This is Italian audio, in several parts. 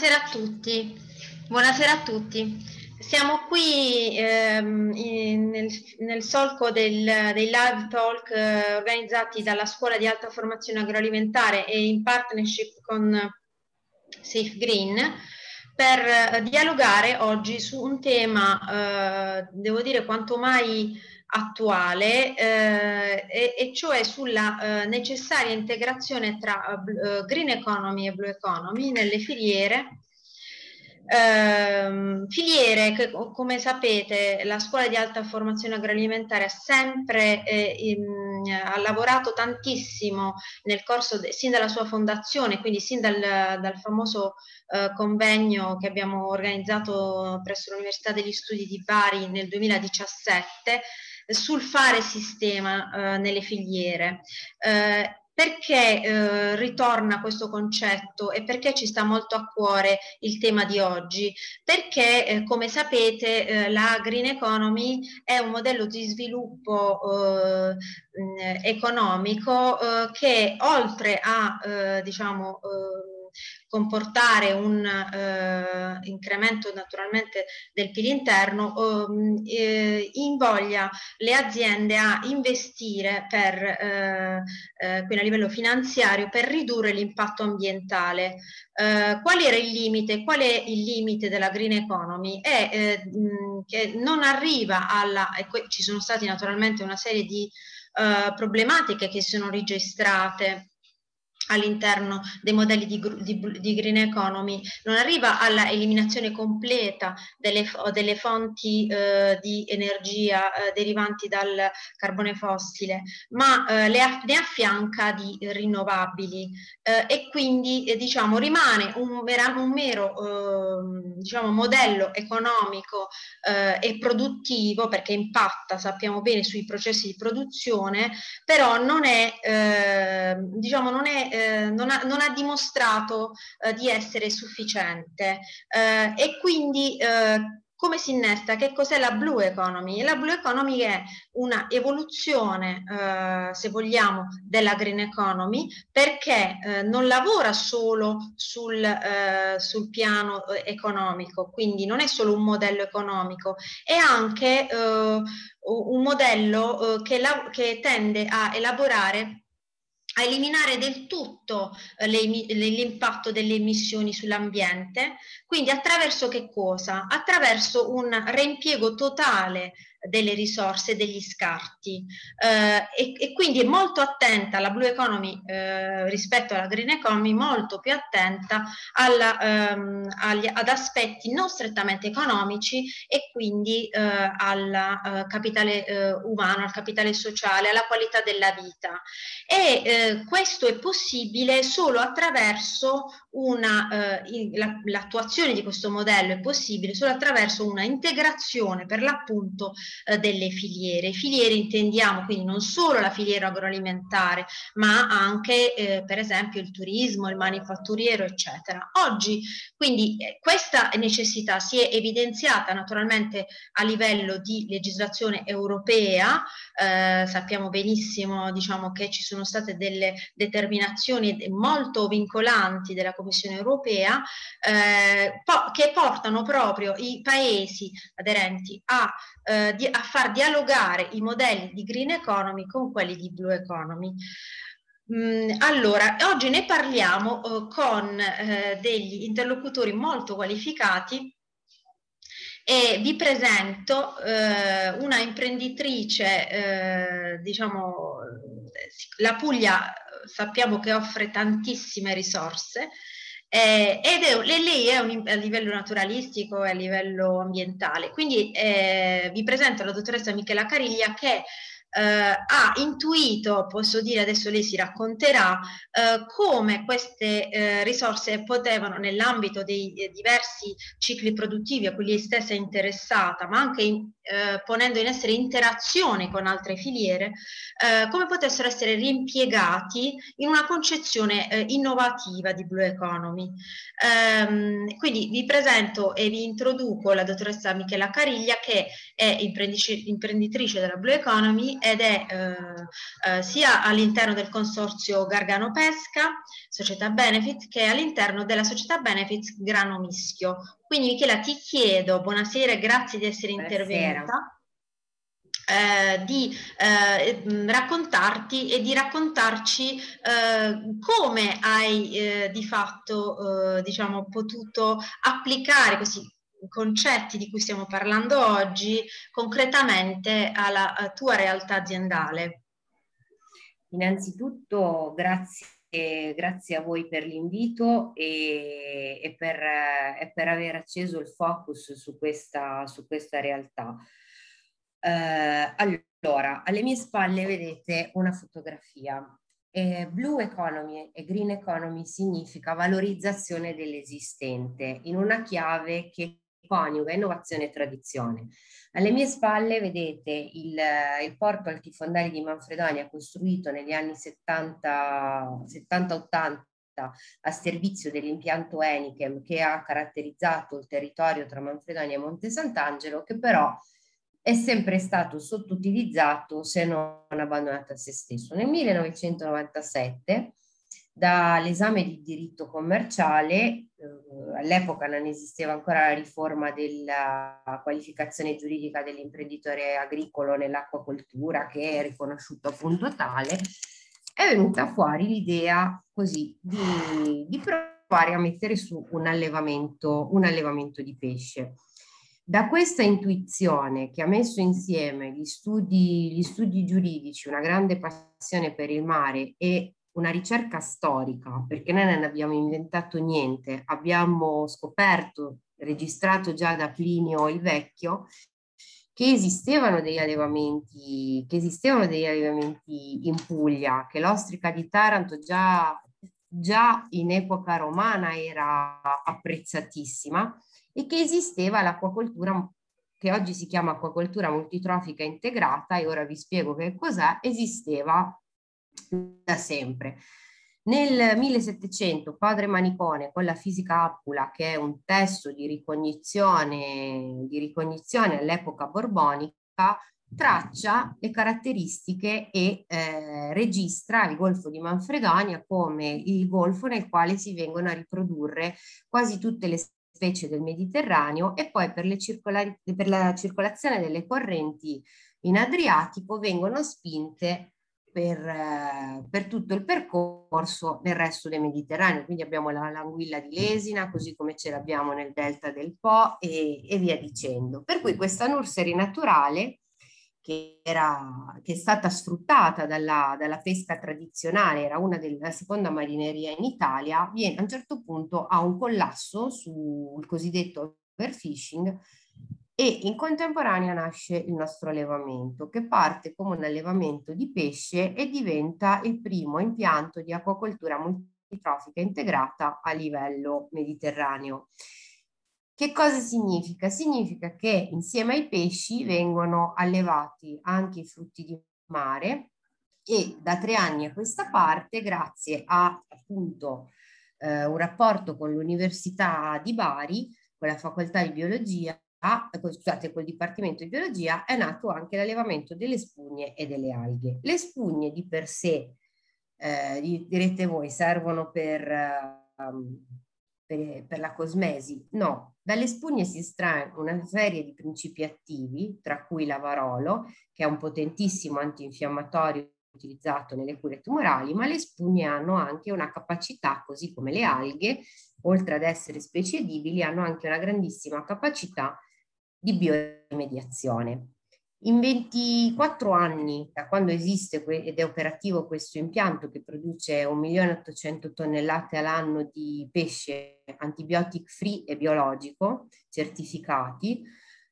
Buonasera a tutti. Buonasera a tutti. Siamo qui ehm, in, nel, nel, solco del, dei live talk eh, organizzati dalla Scuola di Alta Formazione Agroalimentare e in partnership con Safe Green per eh, dialogare oggi su un tema, eh, devo dire, quanto mai attuale eh, e, e, cioè sulla eh, necessaria integrazione tra uh, green economy e blue economy nelle filiere. Uh, filiere che come sapete la scuola di alta formazione agroalimentare ha sempre eh, in, ha lavorato tantissimo nel corso de, sin dalla sua fondazione quindi sin dal, dal famoso uh, convegno che abbiamo organizzato presso l'Università degli Studi di Bari nel 2017 sul fare sistema eh, nelle filiere. Eh, perché eh, ritorna questo concetto e perché ci sta molto a cuore il tema di oggi? Perché, eh, come sapete, eh, la green economy è un modello di sviluppo eh, economico eh, che oltre a, diciamo, comportare un eh, incremento naturalmente del PIL interno, ehm, eh, invoglia le aziende a investire per, eh, eh, quindi a livello finanziario per ridurre l'impatto ambientale. Eh, qual era il limite? Qual è il limite della green economy? È eh, che non arriva alla, e ci sono stati naturalmente una serie di problematiche che sono registrate all'interno dei modelli di, di, di, green economy non arriva alla eliminazione completa delle, delle fonti eh, di energia eh, derivanti dal carbone fossile, ma eh, le, ne affianca di rinnovabili. Eh, e quindi eh, diciamo rimane un, un mero ehm, diciamo, modello economico eh, e produttivo perché impatta sappiamo bene sui processi di produzione, però non è ehm, diciamo non è eh, non, ha, non, ha, dimostrato eh, di essere sufficiente eh, e quindi eh, come si innesta? Che cos'è la blue economy? La blue economy è una evoluzione, eh, se vogliamo, della green economy perché eh, non lavora solo sul, eh, sul, piano economico, quindi non è solo un modello economico, è anche un modello che, la, che tende a elaborare a eliminare del tutto eh, l'impatto delle emissioni sull'ambiente, quindi attraverso che cosa? Attraverso un reimpiego totale delle risorse, degli scarti eh, e, e, quindi è molto attenta la Blue Economy eh, rispetto alla Green Economy, molto più attenta alla, ehm, agli, ad aspetti non strettamente economici e quindi eh, al eh, capitale eh, umano, al capitale sociale, alla qualità della vita. E eh, questo è possibile solo attraverso una, l'attuazione di questo modello è possibile solo attraverso una integrazione per l'appunto eh, delle filiere. Filiere intendiamo quindi non solo la filiera agroalimentare, ma anche eh, per esempio il turismo, il manifatturiero, eccetera. Oggi quindi eh, questa necessità si è evidenziata naturalmente a livello di legislazione europea, eh, sappiamo benissimo diciamo, che ci sono state delle determinazioni molto vincolanti della Commissione europea eh, po che portano proprio i paesi aderenti a eh, di, a far dialogare i modelli di green economy con quelli di blue economy. Mm, allora, oggi ne parliamo eh, con eh, degli interlocutori molto qualificati e vi presento eh, una imprenditrice, eh, diciamo, la Puglia sappiamo che offre tantissime risorse, eh, ed è, lei è un, a livello naturalistico e a livello ambientale. Quindi eh, vi presento la dottoressa Michela Cariglia che ha intuito, posso dire adesso lei si racconterà, eh, come queste eh, risorse potevano nell'ambito dei eh, diversi cicli produttivi a cui lei stessa è interessata, ma anche in, eh, ponendo in essere interazioni con altre filiere, eh, come potessero essere riempiegati in una concezione innovativa di Blue Economy. Ehm, quindi vi presento e vi introduco la dottoressa Michela Cariglia che è imprenditrice della Blue Economy ed è eh, eh, sia all'interno del consorzio Gargano Pesca, società Benefit, che all'interno della società Benefit Grano Mischio. Quindi Michela ti chiedo, buonasera e grazie di essere buonasera. intervenuta. Eh, di eh, raccontarti e di raccontarci eh, come hai eh, di fatto eh, diciamo, potuto applicare questi concetti di cui stiamo parlando oggi concretamente alla tua realtà aziendale. Innanzitutto grazie, grazie a voi per l'invito e, e, per, e, per, aver acceso il focus su questa, su questa realtà. Eh, allora, alle mie spalle vedete una fotografia. Eh, blue economy e green economy significa valorizzazione dell'esistente in una chiave che coniuga innovazione e tradizione. Alle mie spalle vedete il, il porto altifondali di Manfredonia costruito negli anni 70-80 a servizio dell'impianto Enichem che ha caratterizzato il territorio tra Manfredonia e Monte Sant'Angelo che però è sempre stato sottoutilizzato se non abbandonato a se stesso. Nel 1997 dall'esame di diritto commerciale, eh, all'epoca non esisteva ancora la riforma della qualificazione giuridica dell'imprenditore agricolo nell'acquacoltura che è riconosciuto appunto tale, è venuta fuori l'idea così di, di provare a mettere su un allevamento, un allevamento di pesce. Da questa intuizione che ha messo insieme gli studi, gli studi giuridici, una grande passione per il mare e una ricerca storica, perché noi non abbiamo inventato niente, abbiamo scoperto, registrato già da Plinio il Vecchio, che esistevano degli allevamenti, che esistevano degli allevamenti in Puglia, che l'ostrica di Taranto già, già in epoca romana era apprezzatissima e che esisteva l'acquacoltura che oggi si chiama acquacoltura multitrofica integrata e ora vi spiego che cos'è, esisteva da sempre. Nel 1700 Padre Manicone con la fisica Appula, che è un testo di ricognizione, di ricognizione all'epoca borbonica, traccia le caratteristiche e eh, registra il Golfo di Manfredonia come il golfo nel quale si vengono a riprodurre quasi tutte le specie del Mediterraneo e poi per, per la circolazione delle correnti in Adriatico vengono spinte per, eh, per, tutto il percorso nel resto del Mediterraneo. Quindi abbiamo la, l'anguilla di Lesina, così come ce l'abbiamo nel delta del Po e, e via dicendo. Per cui questa nursery naturale, che, era, che è stata sfruttata dalla, dalla, pesca tradizionale, era una della seconda marineria in Italia, viene a un certo punto a un collasso sul cosiddetto overfishing e in contemporanea nasce il nostro allevamento che parte come un allevamento di pesce e diventa il primo impianto di acquacoltura multitrofica integrata a livello mediterraneo. Che cosa significa? Significa che insieme ai pesci vengono allevati anche i frutti di mare e da tre anni a questa parte, grazie a appunto eh, un rapporto con l'Università di Bari, con la facoltà di biologia, scusate, col Dipartimento di Biologia è nato anche l'allevamento delle spugne e delle alghe. Le spugne di per sé, eh, direte voi, servono per, um, per, per, la cosmesi? No, dalle spugne si estrae una serie di principi attivi, tra cui l'avarolo, che è un potentissimo antinfiammatorio utilizzato nelle cure tumorali, ma le spugne hanno anche una capacità, così come le alghe, oltre ad essere specie edibili, hanno anche una grandissima capacità di biomediazione. In 24 anni, da quando esiste ed è operativo questo impianto che produce 1.800.000 tonnellate all'anno di pesce antibiotic free e biologico certificati,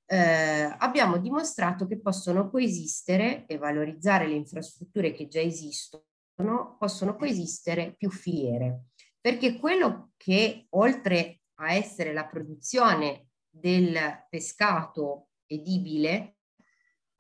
eh, abbiamo dimostrato che possono coesistere e valorizzare le infrastrutture che già esistono, possono coesistere più filiere. Perché quello che oltre a essere la produzione del pescato edibile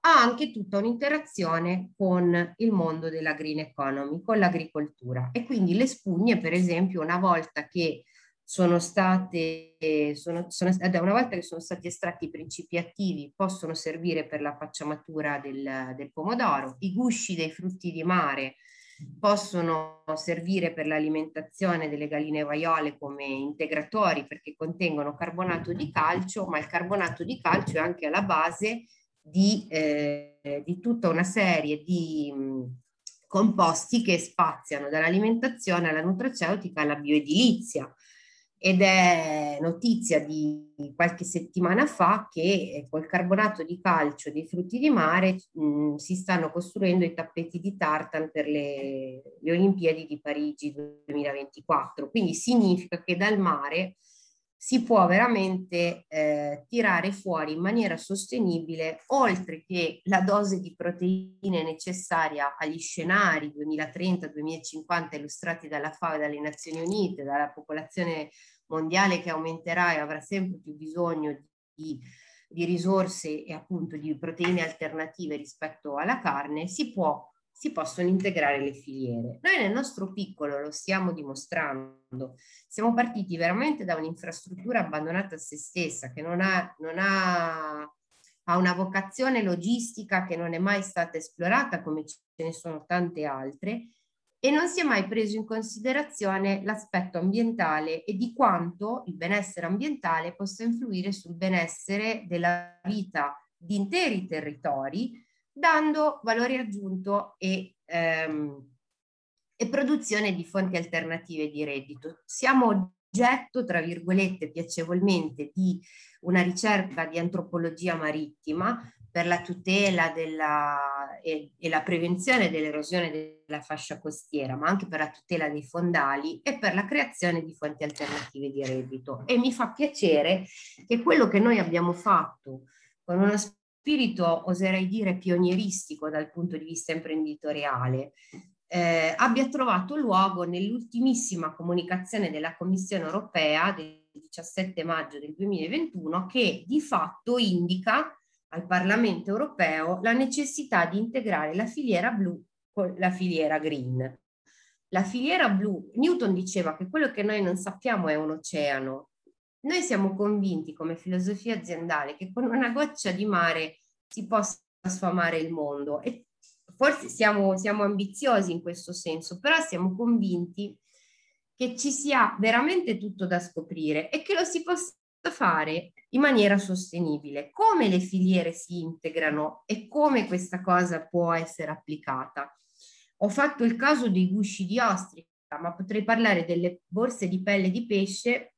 ha anche tutta un'interazione con il mondo della green economy, con l'agricoltura. E quindi le spugne, per esempio, una volta che sono state, sono, sono, da una volta che sono stati estratti i principi attivi, possono servire per la pacciamatura del, del pomodoro. I gusci dei frutti di mare possono servire per l'alimentazione delle galline vaiole come integratori perché contengono carbonato di calcio, ma il carbonato di calcio è anche alla base di, eh, di tutta una serie di mh, composti che spaziano dall'alimentazione alla nutraceutica alla bioedilizia ed è notizia di qualche settimana fa che eh, col carbonato di calcio dei frutti di mare mh, si stanno costruendo i tappeti di tartan per le, le Olimpiadi di Parigi 2024. Quindi significa che dal mare si può veramente eh, tirare fuori in maniera sostenibile, oltre che la dose di proteine necessaria agli scenari 2030-2050 illustrati dalla FAO e dalle Nazioni Unite, dalla popolazione mondiale che aumenterà e avrà sempre più bisogno di, di risorse e appunto di proteine alternative rispetto alla carne, si può si possono integrare le filiere. Noi nel nostro piccolo lo stiamo dimostrando. Siamo partiti veramente da un'infrastruttura abbandonata a se stessa, che non ha, non ha, ha una vocazione logistica che non è mai stata esplorata, come ce ne sono tante altre, e non si è mai preso in considerazione l'aspetto ambientale e di quanto il benessere ambientale possa influire sul benessere della vita di interi territori dando valore aggiunto e, ehm, e produzione di fonti alternative di reddito. Siamo oggetto, tra virgolette, piacevolmente di una ricerca di antropologia marittima per la tutela della, e, e, la prevenzione dell'erosione della fascia costiera, ma anche per la tutela dei fondali e per la creazione di fonti alternative di reddito. E mi fa piacere che quello che noi abbiamo fatto con una spirito, oserei dire, pionieristico dal punto di vista imprenditoriale, eh, abbia trovato luogo nell'ultimissima comunicazione della Commissione europea del 17 maggio del 2021 che di fatto indica al Parlamento europeo la necessità di integrare la filiera blu con la filiera green. La filiera blu, Newton diceva che quello che noi non sappiamo è un oceano, noi siamo convinti come filosofia aziendale che con una goccia di mare si possa sfamare il mondo e forse siamo, siamo ambiziosi in questo senso, però siamo convinti che ci sia veramente tutto da scoprire e che lo si possa fare in maniera sostenibile. Come le filiere si integrano e come questa cosa può essere applicata. Ho fatto il caso dei gusci di ostrica, ma potrei parlare delle borse di pelle di pesce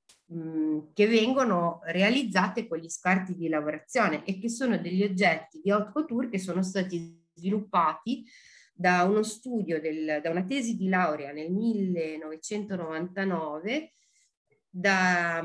che vengono realizzate con gli scarti di lavorazione e che sono degli oggetti di haute couture che sono stati sviluppati da uno studio, del, da una tesi di laurea nel 1999 da,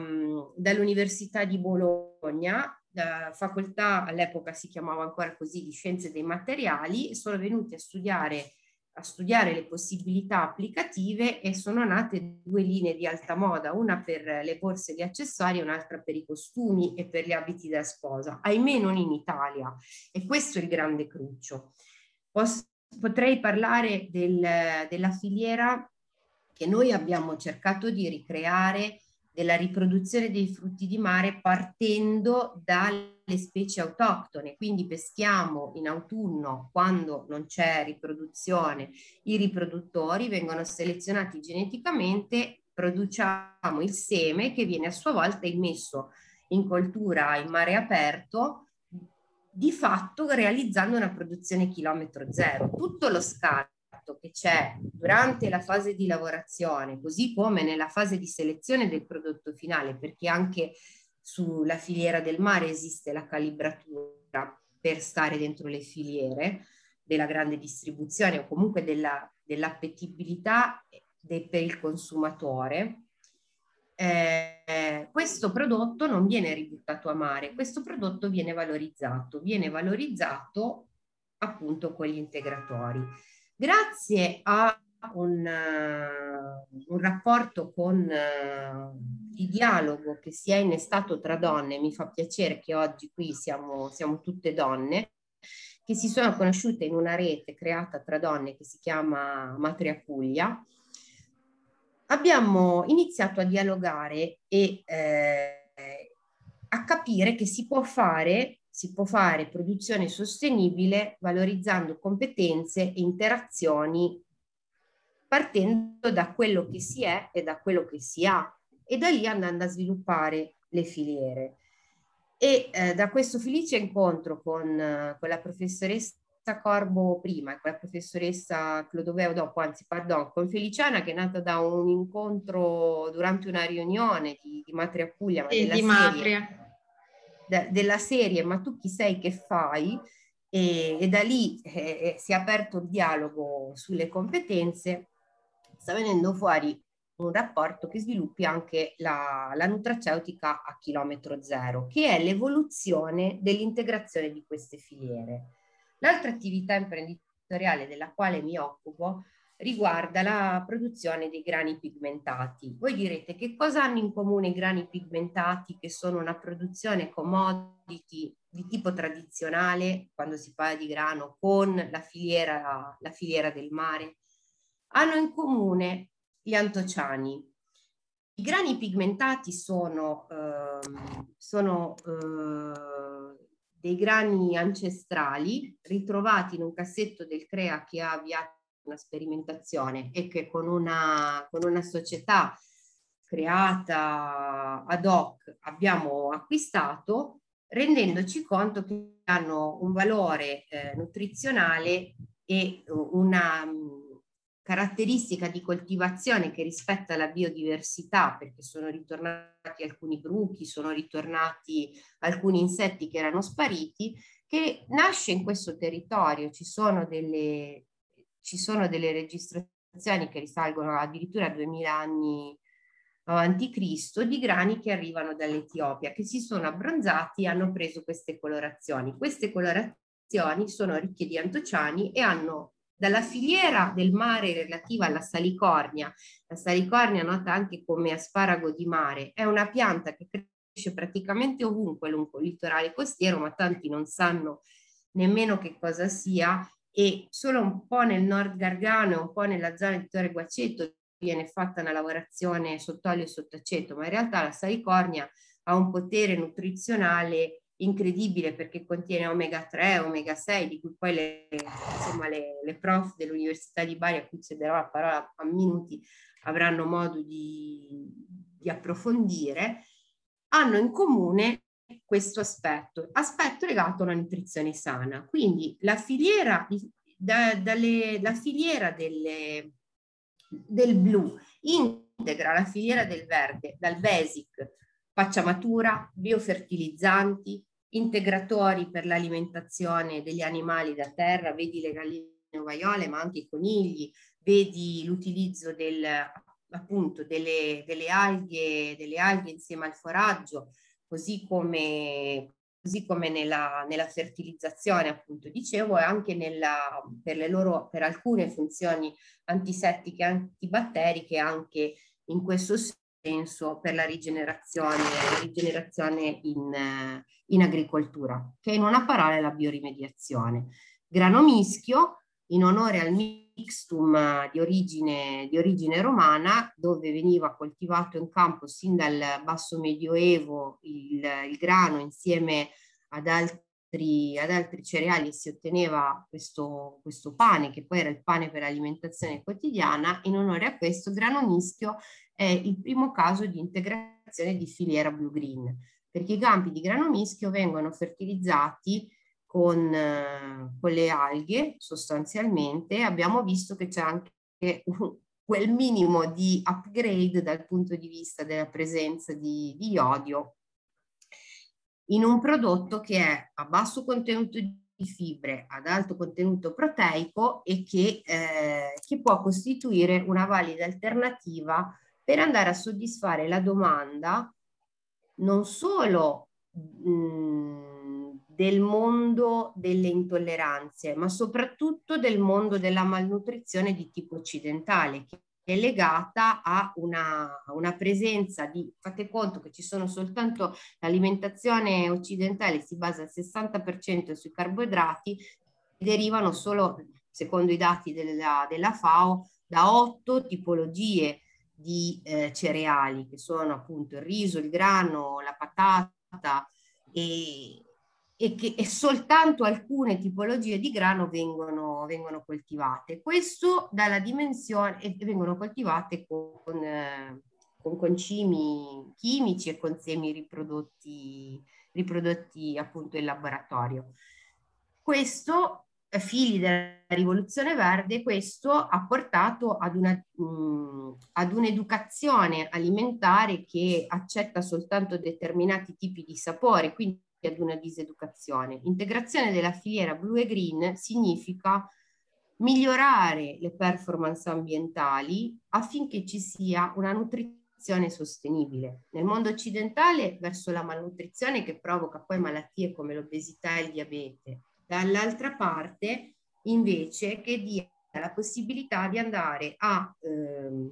dall'Università di Bologna, da facoltà all'epoca si chiamava ancora così di scienze dei materiali, sono venuti a studiare a studiare le possibilità applicative e sono nate due linee di alta moda, una per le borse di accessori e un'altra per i costumi e per gli abiti da sposa, ahimè non in Italia e questo è il grande cruccio. Posso, potrei parlare del, della filiera che noi abbiamo cercato di ricreare della riproduzione dei frutti di mare partendo dalle specie autoctone, quindi peschiamo in autunno quando non c'è riproduzione, i riproduttori vengono selezionati geneticamente, produciamo il seme che viene a sua volta immesso in coltura in mare aperto, di fatto realizzando una produzione chilometro zero. Tutto lo scarto che c'è durante la fase di lavorazione, così come nella fase di selezione del prodotto finale, perché anche sulla filiera del mare esiste la calibratura per stare dentro le filiere della grande distribuzione o comunque della, dell'appetibilità de, per il consumatore. Eh, questo prodotto non viene ributtato a mare, questo prodotto viene valorizzato, viene valorizzato appunto con gli integratori. Grazie a un, uh, un rapporto con di dialogo che si è innestato tra donne, mi fa piacere che oggi qui siamo, siamo tutte donne, che si sono conosciute in una rete creata tra donne che si chiama Matria Puglia, abbiamo iniziato a dialogare e eh, a capire che si può fare si può fare produzione sostenibile valorizzando competenze e interazioni partendo da quello che si è e da quello che si ha e da lì andando a sviluppare le filiere. E eh, da questo felice incontro con, eh, con la professoressa Corbo prima e con la professoressa Clodoveo dopo, anzi pardon, con Feliciana che è nata da un incontro durante una riunione di, di Matria Puglia, ma sì, di Matria. Da, della serie ma tu chi sei che fai? E, e da lì eh, eh, si è aperto il dialogo sulle competenze, sta venendo fuori un rapporto che sviluppi anche la, la nutraceutica a chilometro zero, che è l'evoluzione dell'integrazione di queste filiere. L'altra attività imprenditoriale della quale mi occupo riguarda la produzione dei grani pigmentati. Voi direte che cosa hanno in comune i grani pigmentati che sono una produzione commodity di tipo tradizionale quando si parla di grano con la filiera, la filiera del mare? Hanno in comune gli antociani. I grani pigmentati sono, eh, sono eh, dei grani ancestrali ritrovati in un cassetto del CREA che ha avviato una sperimentazione e che con una, con una società creata ad hoc abbiamo acquistato, rendendoci conto che hanno un valore eh, nutrizionale e una caratteristica di coltivazione che rispetta la biodiversità, perché sono ritornati alcuni bruchi, sono ritornati alcuni insetti che erano spariti, che nasce in questo territorio. Ci sono delle, ci sono delle registrazioni che risalgono addirittura a 2000 anni avanti Cristo di grani che arrivano dall'Etiopia, che si sono abbronzati e hanno preso queste colorazioni. Queste colorazioni sono ricche di antociani e hanno dalla filiera del mare relativa alla salicornia, la salicornia nota anche come asparago di mare, è una pianta che cresce praticamente ovunque lungo il litorale costiero, ma tanti non sanno nemmeno che cosa sia, e solo un po' nel nord Gargano e un po' nella zona di Torre Guaceto viene fatta una lavorazione sott'olio e sott'aceto, ma in realtà la salicornia ha un potere nutrizionale incredibile perché contiene omega 3, omega 6, di cui poi le, insomma, le, le prof dell'Università di Bari, a cui cederò la parola a minuti, avranno modo di, di approfondire, hanno in comune questo aspetto, aspetto legato alla nutrizione sana. Quindi la filiera, da, dalle, la filiera delle, del blu integra la filiera del verde, dal basic, pacciamatura, biofertilizzanti, integratori per l'alimentazione degli animali da terra, vedi le galline ovaiole, ma anche i conigli, vedi l'utilizzo del, appunto delle, delle, alghe, delle alghe insieme al foraggio, così come, così come nella, nella, fertilizzazione, appunto. Dicevo, e anche nella, per, le loro, per alcune funzioni antisettiche antibatteriche, anche in questo senso per la rigenerazione, la rigenerazione in, in agricoltura, che in una parola è la biorimediazione. Grano mischio, in onore al mixtum di origine, di origine romana, dove veniva coltivato in campo sin dal basso medioevo il, il grano insieme ad altri, ad altri cereali e si otteneva questo, questo pane, che poi era il pane per l'alimentazione quotidiana. In onore a questo, grano mischio è il primo caso di integrazione di filiera blue green, perché i campi di grano mischio vengono fertilizzati con, eh, con le alghe sostanzialmente, abbiamo visto che c'è anche quel minimo di upgrade dal punto di vista della presenza di, di iodio in un prodotto che è a basso contenuto di fibre, ad alto contenuto proteico e che, eh, che può costituire una valida alternativa per andare a soddisfare la domanda non solo mh, mm, del mondo delle intolleranze, ma soprattutto del mondo della malnutrizione di tipo occidentale, che è legata a una, una, presenza di, fate conto che ci sono soltanto l'alimentazione occidentale si basa al 60% sui carboidrati, derivano solo, secondo i dati della, della FAO, da otto tipologie di eh, cereali, che sono appunto il riso, il grano, la patata e, e che e soltanto alcune tipologie di grano vengono, vengono coltivate. Questo dalla dimensione e vengono coltivate con, eh, con concimi chimici e con semi riprodotti, riprodotti appunto in laboratorio. Questo figli della rivoluzione verde, questo ha portato ad, una, mh, ad un'educazione alimentare che accetta soltanto determinati tipi di sapore, quindi ad una diseducazione. Integrazione della filiera blu e green significa migliorare le performance ambientali affinché ci sia una nutrizione sostenibile. Nel mondo occidentale verso la malnutrizione che provoca poi malattie come l'obesità e il diabete dall'altra parte invece che dia la possibilità di andare a ehm,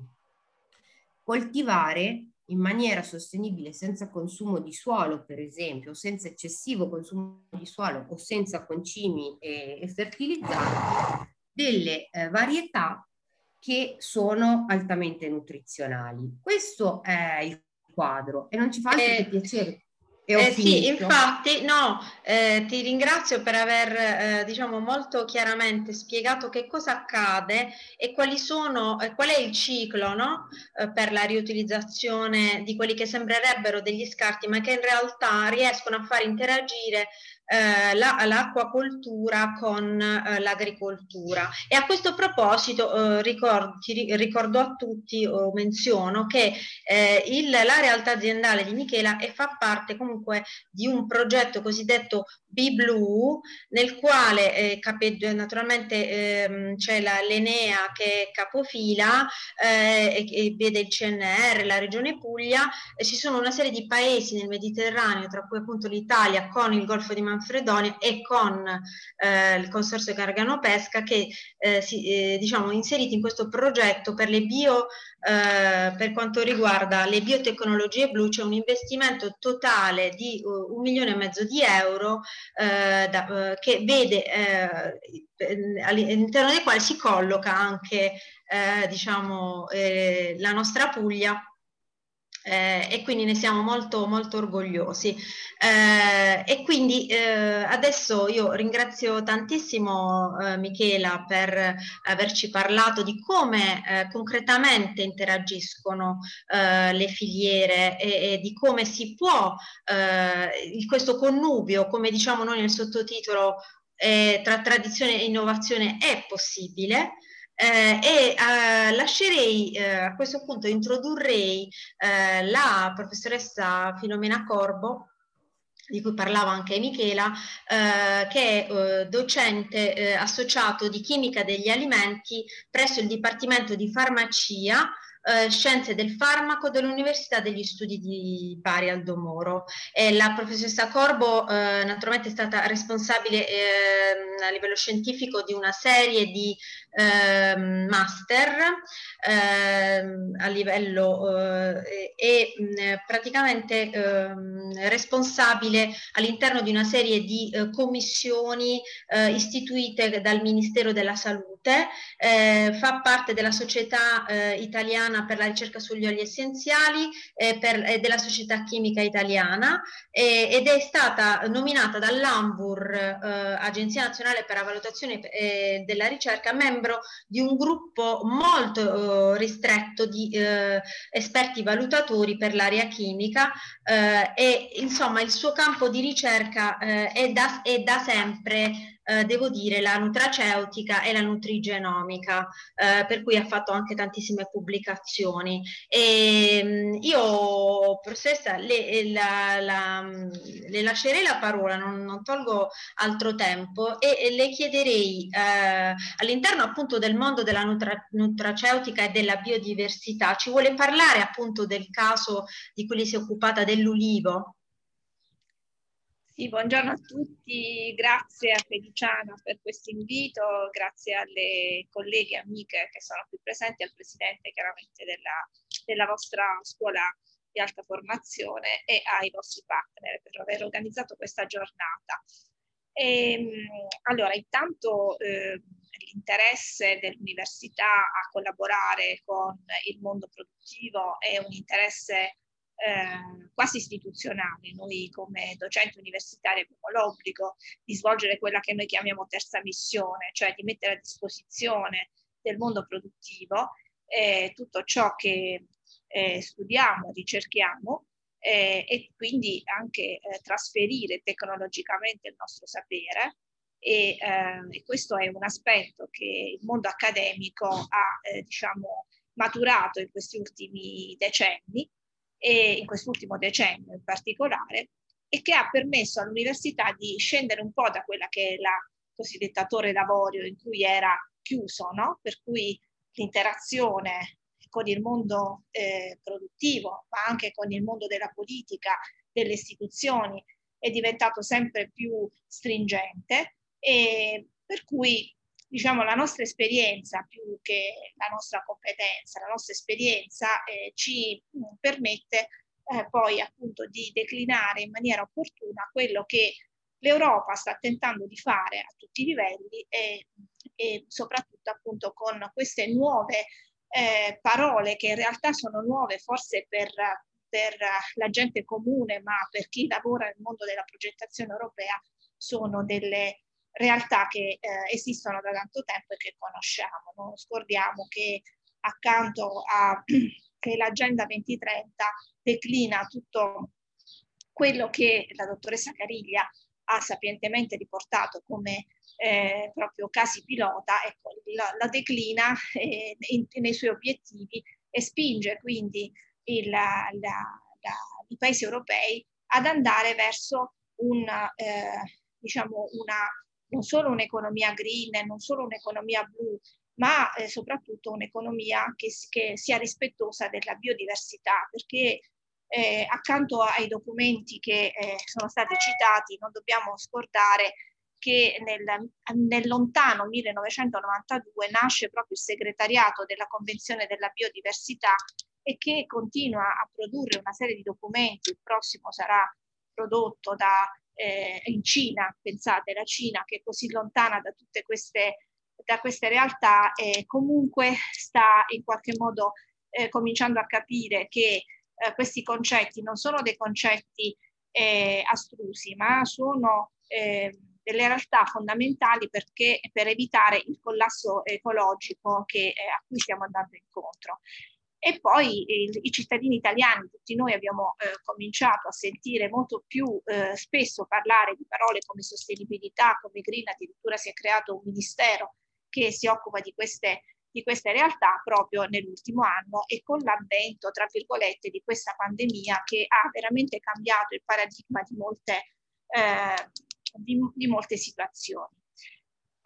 coltivare in maniera sostenibile senza consumo di suolo, per esempio, senza eccessivo consumo di suolo o senza concimi e, e fertilizzanti, delle eh, varietà che sono altamente nutrizionali. Questo è il quadro e non ci fa altro eh, che piacere eh sì, infatti, no, eh, ti ringrazio per aver, eh, diciamo, molto chiaramente spiegato che cosa accade e quali sono, eh, qual è il ciclo, no? Eh, per la riutilizzazione di quelli che sembrerebbero degli scarti, ma che in realtà riescono a far interagire eh, la, l'acquacoltura con eh, l'agricoltura. E a questo proposito eh, ricordo, ricordo, a tutti o menziono che eh, il, la realtà aziendale di Michela è, fa parte comunque di un progetto cosiddetto B-Blue nel quale eh, naturalmente ehm, c'è l'Enea che è capofila eh, e, e, vede il CNR, la regione Puglia, ci sono una serie di paesi nel Mediterraneo, tra cui appunto l'Italia con il Golfo di Manfredonia e con eh, il Consorzio Gargano Pesca che eh, si, eh, diciamo inseriti in questo progetto per le bio eh, per quanto riguarda le biotecnologie blu c'è un investimento totale di uh, un milione e mezzo di euro eh, da, uh, che vede eh, all'interno del quale si colloca anche eh, diciamo, eh, la nostra Puglia eh, e quindi ne siamo molto molto orgogliosi. Eh, e quindi eh, adesso io ringrazio tantissimo eh, Michela per averci parlato di come eh, concretamente interagiscono eh, le filiere e, e, di come si può questo connubio come diciamo noi nel sottotitolo tra tradizione e innovazione è possibile eh, e eh, lascerei eh, a questo punto introdurrei eh, la professoressa Filomena Corbo di cui parlava anche Michela, eh, che è eh, docente associato di chimica degli alimenti presso il Dipartimento di Farmacia eh, Scienze del Farmaco dell'Università degli Studi di Bari Aldo Moro. E la professoressa Corbo eh, naturalmente è stata responsabile eh, a livello scientifico di una serie di ehm, master ehm, a livello eh, e mh, praticamente ehm, responsabile all'interno di una serie di eh, commissioni eh, istituite dal Ministero della Salute eh, fa parte della Società eh, Italiana per la ricerca sugli oli essenziali e eh, della Società Chimica Italiana ed è stata nominata dall'AMBUR, eh, Agenzia Nazionale per la Valutazione eh, della Ricerca, membro di un gruppo molto ristretto di esperti valutatori per l'area chimica e insomma il suo campo di ricerca è da, è da sempre eh, devo dire, la nutraceutica e la nutrigenomica, eh, per cui ha fatto anche tantissime pubblicazioni. E, ehm, io, professoressa, le, la, la, le, lascerei la parola, non, non tolgo altro tempo, e, e le chiederei eh, all'interno appunto del mondo della nutra, nutraceutica e della biodiversità, ci vuole parlare appunto del caso di cui si è occupata dell'ulivo? Sì, buongiorno a tutti, grazie a Feliciana per questo invito, grazie alle colleghe e amiche che sono qui presenti, al Presidente chiaramente della, della vostra scuola di alta formazione e ai vostri partner per aver organizzato questa giornata. E, ehm, allora, intanto eh, l'interesse dell'università a collaborare con il mondo produttivo è un interesse eh, quasi istituzionale. Noi come docenti universitari abbiamo l'obbligo di svolgere quella che noi chiamiamo terza missione, cioè di mettere a disposizione del mondo produttivo eh, tutto ciò che eh, studiamo, ricerchiamo eh, e quindi anche eh, trasferire tecnologicamente il nostro sapere e, eh, e, questo è un aspetto che il mondo accademico ha eh, diciamo, maturato in questi ultimi decenni e in quest'ultimo decennio in particolare e che ha permesso all'università di scendere un po' da quella che è la cosiddetta torre d'avorio in cui era chiuso, no? per cui l'interazione con il mondo eh, produttivo, ma anche con il mondo della politica, delle istituzioni, è diventato sempre più stringente e per cui diciamo la nostra esperienza più che la nostra competenza, la nostra esperienza eh, ci mh, permette eh, poi appunto di declinare in maniera opportuna quello che l'Europa sta tentando di fare a tutti i livelli e, e soprattutto appunto con queste nuove eh, parole che in realtà sono nuove forse per, per la gente comune, ma per chi lavora nel mondo della progettazione europea sono delle realtà che eh, esistono da tanto tempo e che conosciamo. Non scordiamo che accanto a che l'Agenda 2030 declina tutto quello che la dottoressa Cariglia ha sapientemente riportato come eh, proprio casi pilota, ecco, la, la declina eh, in, nei suoi obiettivi e spinge quindi il, la, la, i paesi europei ad andare verso un, eh, diciamo una, non solo un'economia green, non solo un'economia blu, ma eh, soprattutto un'economia che, che, sia rispettosa della biodiversità, perché eh, accanto ai documenti che eh, sono stati citati non dobbiamo scordare che nel, nel, lontano 1992 nasce proprio il segretariato della Convenzione della Biodiversità e che continua a produrre una serie di documenti, il prossimo sarà prodotto da, eh, in Cina, pensate, la Cina che è così lontana da tutte queste, da queste realtà, eh, comunque sta in qualche modo eh, cominciando a capire che eh, questi concetti non sono dei concetti eh, astrusi, ma sono eh, delle realtà fondamentali perché, per evitare il collasso ecologico che, a cui stiamo andando incontro. E poi il, i cittadini italiani, tutti noi abbiamo eh, cominciato a sentire molto più eh, spesso parlare di parole come sostenibilità, come green, addirittura si è creato un ministero che si occupa di queste di queste realtà proprio nell'ultimo anno e con l'avvento, tra virgolette, di questa pandemia che ha veramente cambiato il paradigma di molte, eh, di, di molte situazioni.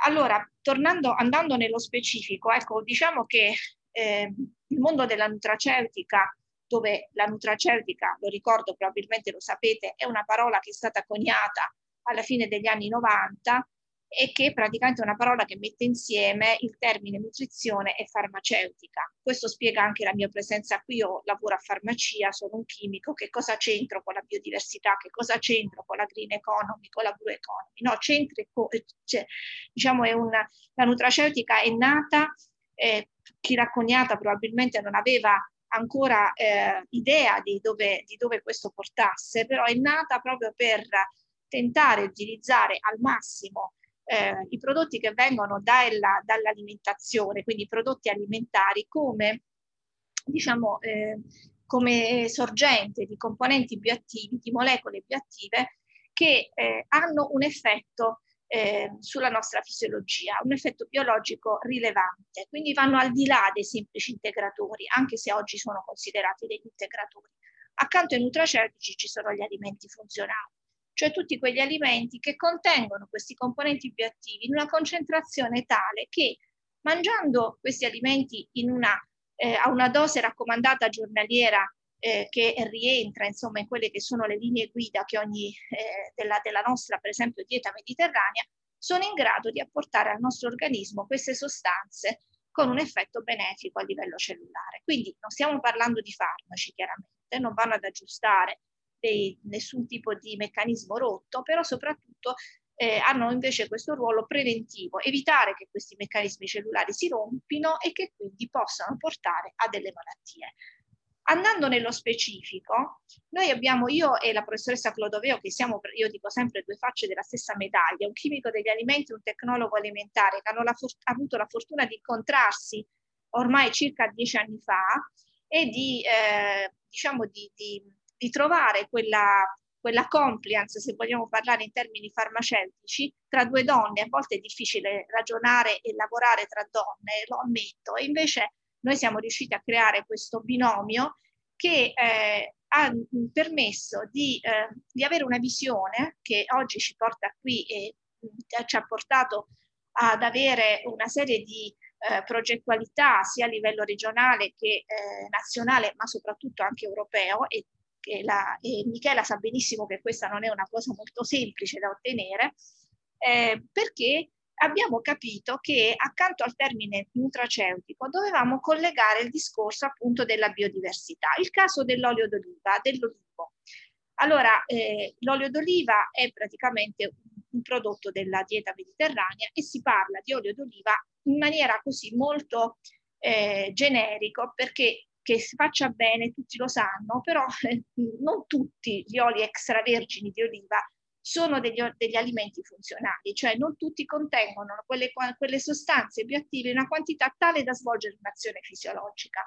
Allora, tornando, andando nello specifico, ecco, diciamo che eh, il mondo della nutraceutica, dove la nutraceutica, lo ricordo, probabilmente lo sapete, è una parola che è stata coniata alla fine degli anni 90 e che praticamente è una parola che mette insieme il termine nutrizione e farmaceutica. Questo spiega anche la mia presenza qui, io lavoro a farmacia, sono un chimico, che cosa c'entro con la biodiversità, che cosa c'entro con la green economy, con la blue economy. No, c'entra, cioè, diciamo, è una, la nutraceutica è nata, eh, chi l'ha coniata probabilmente non aveva ancora eh, idea di dove, di dove questo portasse, però è nata proprio per tentare di utilizzare al massimo eh, i prodotti che vengono dalla, dall'alimentazione, quindi i prodotti alimentari, come, diciamo, eh, come sorgente di componenti bioattivi, di molecole bioattive che eh, hanno un effetto eh, sulla nostra fisiologia, un effetto biologico rilevante, quindi vanno al di là dei semplici integratori, anche se oggi sono considerati degli integratori. Accanto ai nutraceutici ci sono gli alimenti funzionali cioè tutti quegli alimenti che contengono questi componenti bioattivi in una concentrazione tale che mangiando questi alimenti una, eh, a una dose raccomandata giornaliera eh, che rientra insomma in quelle che sono le linee guida che ogni, eh, della, della nostra per esempio dieta mediterranea, sono in grado di apportare al nostro organismo queste sostanze con un effetto benefico a livello cellulare. Quindi non stiamo parlando di farmaci chiaramente, non vanno ad aggiustare dei, nessun tipo di meccanismo rotto, però soprattutto eh, hanno invece questo ruolo preventivo, evitare che questi meccanismi cellulari si rompino e che quindi possano portare a delle malattie. Andando nello specifico, noi abbiamo io e la professoressa Clodoveo, che siamo, io dico sempre, due facce della stessa medaglia, un chimico degli alimenti e un tecnologo alimentare che hanno la avuto la fortuna di incontrarsi ormai circa dieci anni fa e di, eh, diciamo, di, di, di trovare quella, quella compliance, se vogliamo parlare in termini farmaceutici, tra due donne. A volte è difficile ragionare e lavorare tra donne, lo ammetto, e invece noi siamo riusciti a creare questo binomio che eh, ha permesso di, eh, di, avere una visione che oggi ci porta qui e ci ha portato ad avere una serie di eh, progettualità sia a livello regionale che eh, nazionale, ma soprattutto anche europeo e, la, e Michela sa benissimo che questa non è una cosa molto semplice da ottenere, eh, perché abbiamo capito che accanto al termine nutraceutico dovevamo collegare il discorso appunto della biodiversità. Il caso dell'olio d'oliva, dell'olivo. Allora, eh, l'olio d'oliva è praticamente un, prodotto della dieta mediterranea e si parla di olio d'oliva in maniera così molto eh, generico perché che si faccia bene tutti lo sanno, però eh, non tutti gli oli extravergini di oliva sono degli, degli, alimenti funzionali, cioè non tutti contengono quelle, quelle sostanze bioattive in una quantità tale da svolgere un'azione fisiologica.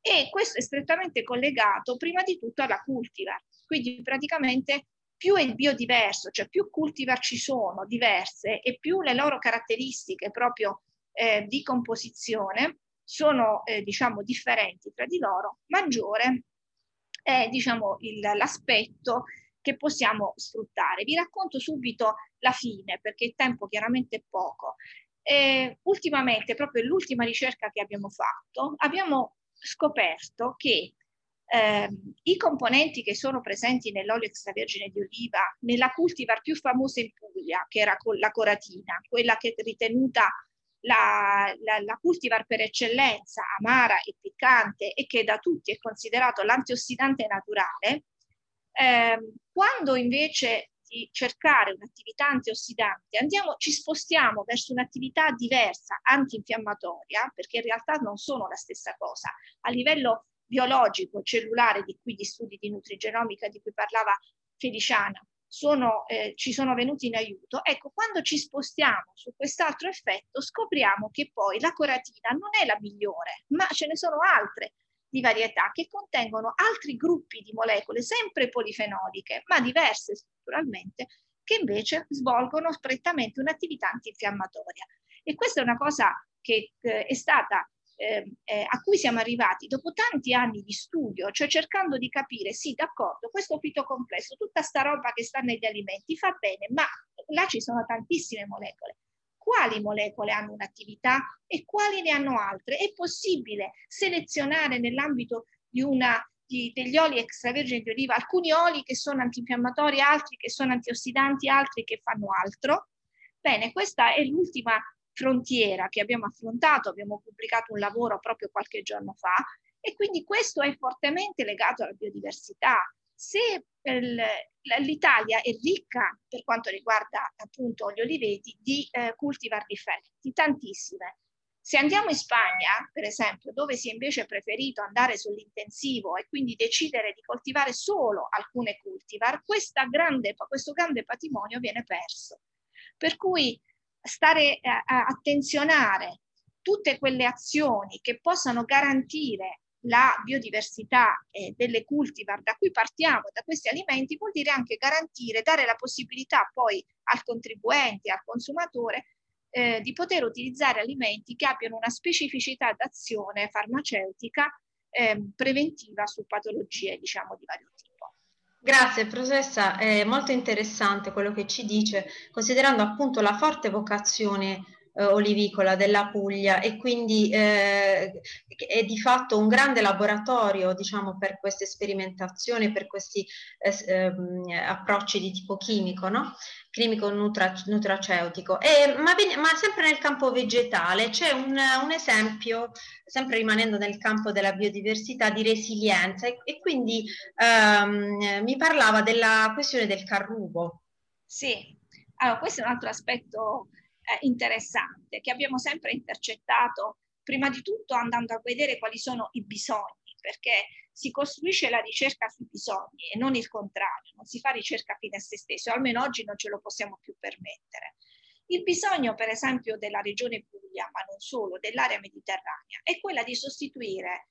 E questo è strettamente collegato prima di tutto alla cultivar. Quindi praticamente più è biodiverso, cioè più cultivar ci sono diverse e più le loro caratteristiche proprio eh, di composizione sono eh, diciamo differenti tra di loro, maggiore è diciamo l'aspetto che possiamo sfruttare. Vi racconto subito la fine perché il tempo chiaramente è poco. Eh, ultimamente, proprio l'ultima ricerca che abbiamo fatto, abbiamo scoperto che eh, i componenti che sono presenti nell'olio extravergine di oliva, nella cultivar più famosa in Puglia, che era la coratina, quella che è ritenuta la, la, la, cultivar per eccellenza, amara e piccante e che da tutti è considerato l'antiossidante naturale, eh, quando invece di cercare un'attività antiossidante, andiamo, ci spostiamo verso un'attività diversa, antinfiammatoria, perché in realtà non sono la stessa cosa. A livello biologico, cellulare, di cui gli studi di nutrigenomica di cui parlava Feliciana, sono, eh, ci sono venuti in aiuto, ecco, quando ci spostiamo su quest'altro effetto, scopriamo che poi la coratina non è la migliore, ma ce ne sono altre di varietà che contengono altri gruppi di molecole, sempre polifenoliche, ma diverse strutturalmente, che invece svolgono prettamente un'attività antinfiammatoria. E questa è una cosa che eh, è stata eh, eh, a cui siamo arrivati dopo tanti anni di studio, cioè cercando di capire, sì, d'accordo, questo fitocomplesso, tutta sta roba che sta negli alimenti fa bene, ma là ci sono tantissime molecole. Quali molecole hanno un'attività e quali ne hanno altre? È possibile selezionare nell'ambito di una di, degli oli extravergini di oliva, alcuni oli che sono antinfiammatori, altri che sono antiossidanti, altri che fanno altro. Bene, questa è l'ultima frontiera che abbiamo affrontato, abbiamo pubblicato un lavoro proprio qualche giorno fa e quindi questo è fortemente legato alla biodiversità. Se l'Italia è ricca per quanto riguarda appunto gli oliveti di eh, cultivar differenti, tantissime. Se andiamo in Spagna, per esempio, dove si è invece preferito andare sull'intensivo e quindi decidere di coltivare solo alcune cultivar, grande, questo grande patrimonio viene perso. Per cui stare a, a attenzionare tutte quelle azioni che possano garantire la biodiversità eh, delle cultivar da cui partiamo, da questi alimenti, vuol dire anche garantire, dare la possibilità poi al contribuente, al consumatore, eh, di poter utilizzare alimenti che abbiano una specificità d'azione farmaceutica eh, preventiva su patologie, diciamo, di vario tipo. Grazie professoressa, è molto interessante quello che ci dice, considerando appunto la forte vocazione eh, olivicola della Puglia e quindi eh, è di fatto un grande laboratorio diciamo, per queste sperimentazioni, per questi eh, ehm, approcci di tipo chimico, no? chimico nutra nutraceutico. E, ma, ma, sempre nel campo vegetale c'è un, un, esempio, sempre rimanendo nel campo della biodiversità, di resilienza e, e quindi ehm, mi parlava della questione del carrubo. Sì, Allora, questo è un altro aspetto eh, interessante che abbiamo sempre intercettato, prima di tutto andando a vedere quali sono i bisogni, perché si costruisce la ricerca sui bisogni e non il contrario, non si fa ricerca fine a se stesso, almeno oggi non ce lo possiamo più permettere. Il bisogno, per esempio, della regione Puglia, ma non solo, dell'area mediterranea, è quella di sostituire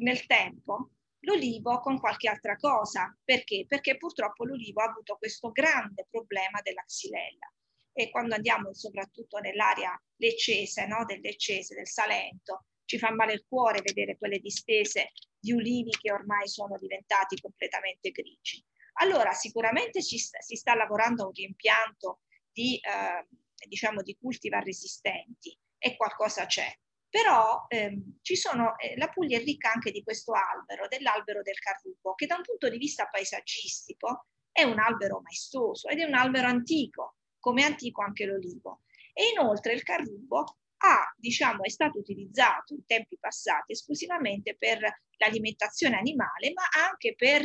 nel tempo l'olivo con qualche altra cosa. Perché? Perché purtroppo l'olivo ha avuto questo grande problema della xylella. E quando andiamo soprattutto nell'area leccese, no? del Leccese, del Salento, ci fa male il cuore vedere quelle distese di ulivi che ormai sono diventati completamente grigi. Allora sicuramente ci si sta lavorando a un rimpianto di, eh, diciamo, di cultivar resistenti e qualcosa c'è. Però ehm, sono, eh, la Puglia è ricca anche di questo albero, dell'albero del carrubo, che da un punto di vista paesaggistico è un albero maestoso ed è un albero antico, come antico anche l'olivo. E inoltre il carrubo ha, diciamo, è stato utilizzato in tempi passati esclusivamente per l'alimentazione animale, ma anche per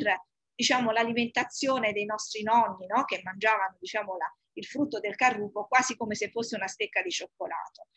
diciamo, l'alimentazione dei nostri nonni, no? che mangiavano diciamo, la, il frutto del carrubo quasi come se fosse una stecca di cioccolato.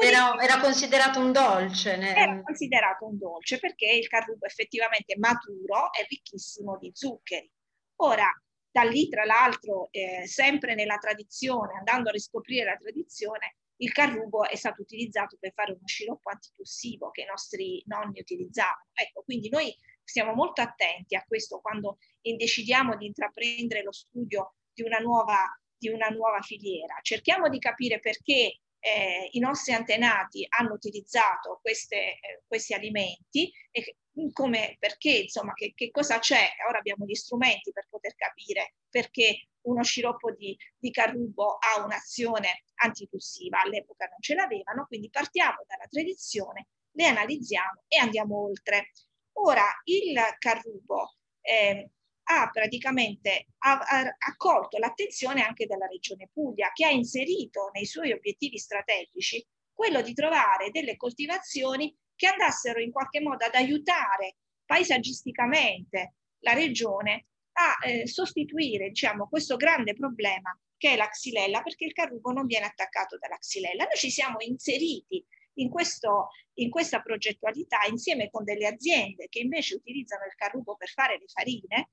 Era, era, considerato un dolce. Ne... Era considerato un dolce perché il carrubo effettivamente maturo è ricchissimo di zuccheri. Ora, da lì, tra l'altro, eh, sempre nella tradizione, andando a riscoprire la tradizione, il carrubo è stato utilizzato per fare uno sciroppo antitussivo che i nostri nonni utilizzavano. Ecco, quindi noi stiamo molto attenti a questo quando decidiamo di intraprendere lo studio di una nuova di una nuova filiera. Cerchiamo di capire perché eh, i nostri antenati hanno utilizzato queste, eh, questi alimenti e come, perché, insomma, che, che cosa c'è. Ora abbiamo gli strumenti per poter capire perché uno sciroppo di, di carrubo ha un'azione antitussiva. All'epoca non ce l'avevano, quindi partiamo dalla tradizione, le analizziamo e andiamo oltre. Ora, il carrubo eh, ha praticamente accolto l'attenzione anche della Regione Puglia, che ha inserito nei suoi obiettivi strategici quello di trovare delle coltivazioni che andassero in qualche modo ad aiutare paesaggisticamente la regione a eh, sostituire diciamo, questo grande problema che è la xylella, perché il carrubo non viene attaccato dalla xylella. Noi ci siamo inseriti in, questo, in questa progettualità insieme con delle aziende che invece utilizzano il carrubo per fare le farine,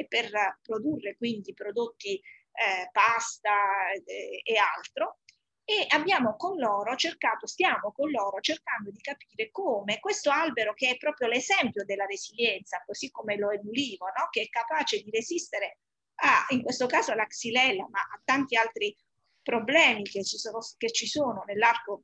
e per produrre quindi prodotti eh, pasta eh, e altro e abbiamo con loro cercato, stiamo con loro cercando di capire come questo albero che è proprio l'esempio della resilienza, così come lo è l'ulivo, no? che è capace di resistere a, in questo caso alla xylella, ma a tanti altri problemi che ci sono, sono nell'arco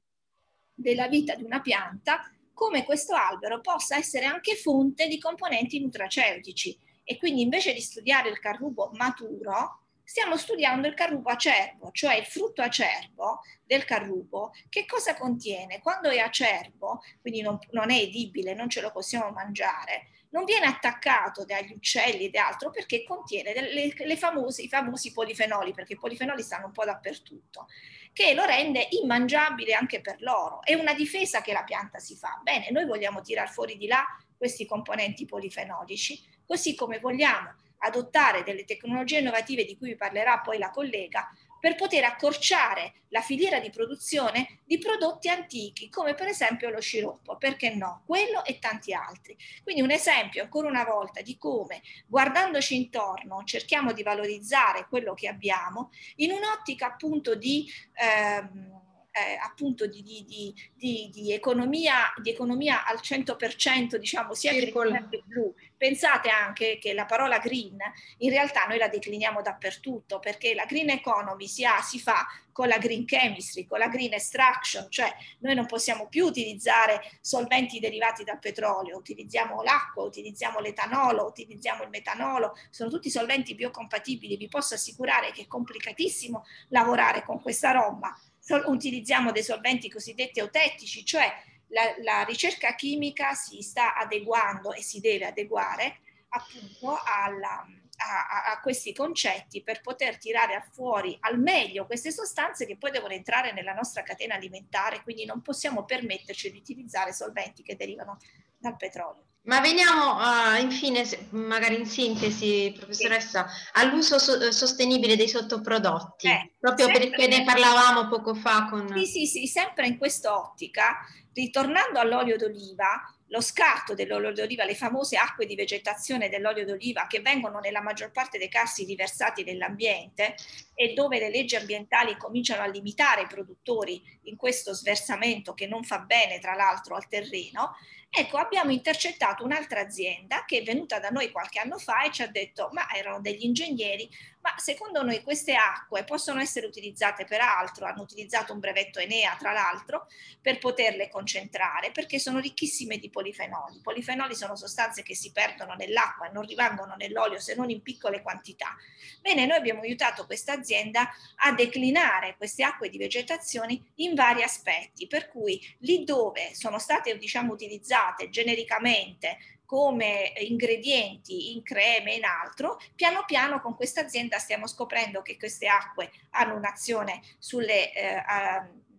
della vita di una pianta, come questo albero possa essere anche fonte di componenti nutraceutici e quindi invece di studiare il carrubo maturo, stiamo studiando il carrubo acerbo, cioè il frutto acerbo del carrubo. Che cosa contiene? Quando è acerbo, quindi non, non è edibile, non ce lo possiamo mangiare, non viene attaccato dagli uccelli ed altro perché contiene delle, le famose, i famosi polifenoli, perché i polifenoli stanno un po' dappertutto, che lo rende immangiabile anche per loro. È una difesa che la pianta si fa. Bene, noi vogliamo tirar fuori di là questi componenti polifenolici così come vogliamo adottare delle tecnologie innovative di cui vi parlerà poi la collega per poter accorciare la filiera di produzione di prodotti antichi, come per esempio lo sciroppo, perché no? Quello e tanti altri. Quindi un esempio ancora una volta di come, guardandoci intorno, cerchiamo di valorizzare quello che abbiamo in un'ottica appunto di... Ehm, eh, appunto di, di, di, di, economia, di economia al 100%, diciamo, sia green che blu. Pensate anche che la parola green in realtà noi la decliniamo dappertutto perché la green economy si, ha, si fa con la green chemistry, con la green extraction, cioè noi non possiamo più utilizzare solventi derivati dal petrolio, utilizziamo l'acqua, utilizziamo l'etanolo, utilizziamo il metanolo, sono tutti solventi biocompatibili, vi posso assicurare che è complicatissimo lavorare con questa roba utilizziamo dei solventi cosiddetti eutettici, cioè la, la, ricerca chimica si sta adeguando e si deve adeguare appunto alla, a, a, questi concetti per poter tirare fuori al meglio queste sostanze che poi devono entrare nella nostra catena alimentare, quindi non possiamo permetterci di utilizzare solventi che derivano dal petrolio. Ma veniamo uh, infine, magari in sintesi, professoressa, all'uso so- sostenibile dei sottoprodotti, eh, proprio perché ne parlavamo poco fa con... Sì, sì, sì, sempre in quest'ottica, ritornando all'olio d'oliva, lo scarto dell'olio d'oliva, le famose acque di vegetazione dell'olio d'oliva che vengono nella maggior parte dei casi riversati nell'ambiente e dove le leggi ambientali cominciano a limitare i produttori in questo sversamento che non fa bene tra l'altro al terreno, ecco abbiamo intercettato un'altra azienda che è venuta da noi qualche anno fa e ci ha detto ma erano degli ingegneri ma secondo noi queste acque possono essere utilizzate per altro, hanno utilizzato un brevetto Enea tra l'altro per poterle concentrare perché sono ricchissime di polifenoli. I polifenoli sono sostanze che si perdono nell'acqua e non rimangono nell'olio se non in piccole quantità. Bene, noi abbiamo aiutato questa azienda a declinare queste acque di vegetazione in vari aspetti, per cui lì dove sono state diciamo utilizzate genericamente come ingredienti in creme e in altro, piano piano con questa azienda stiamo scoprendo che queste acque hanno un'azione sulle, eh,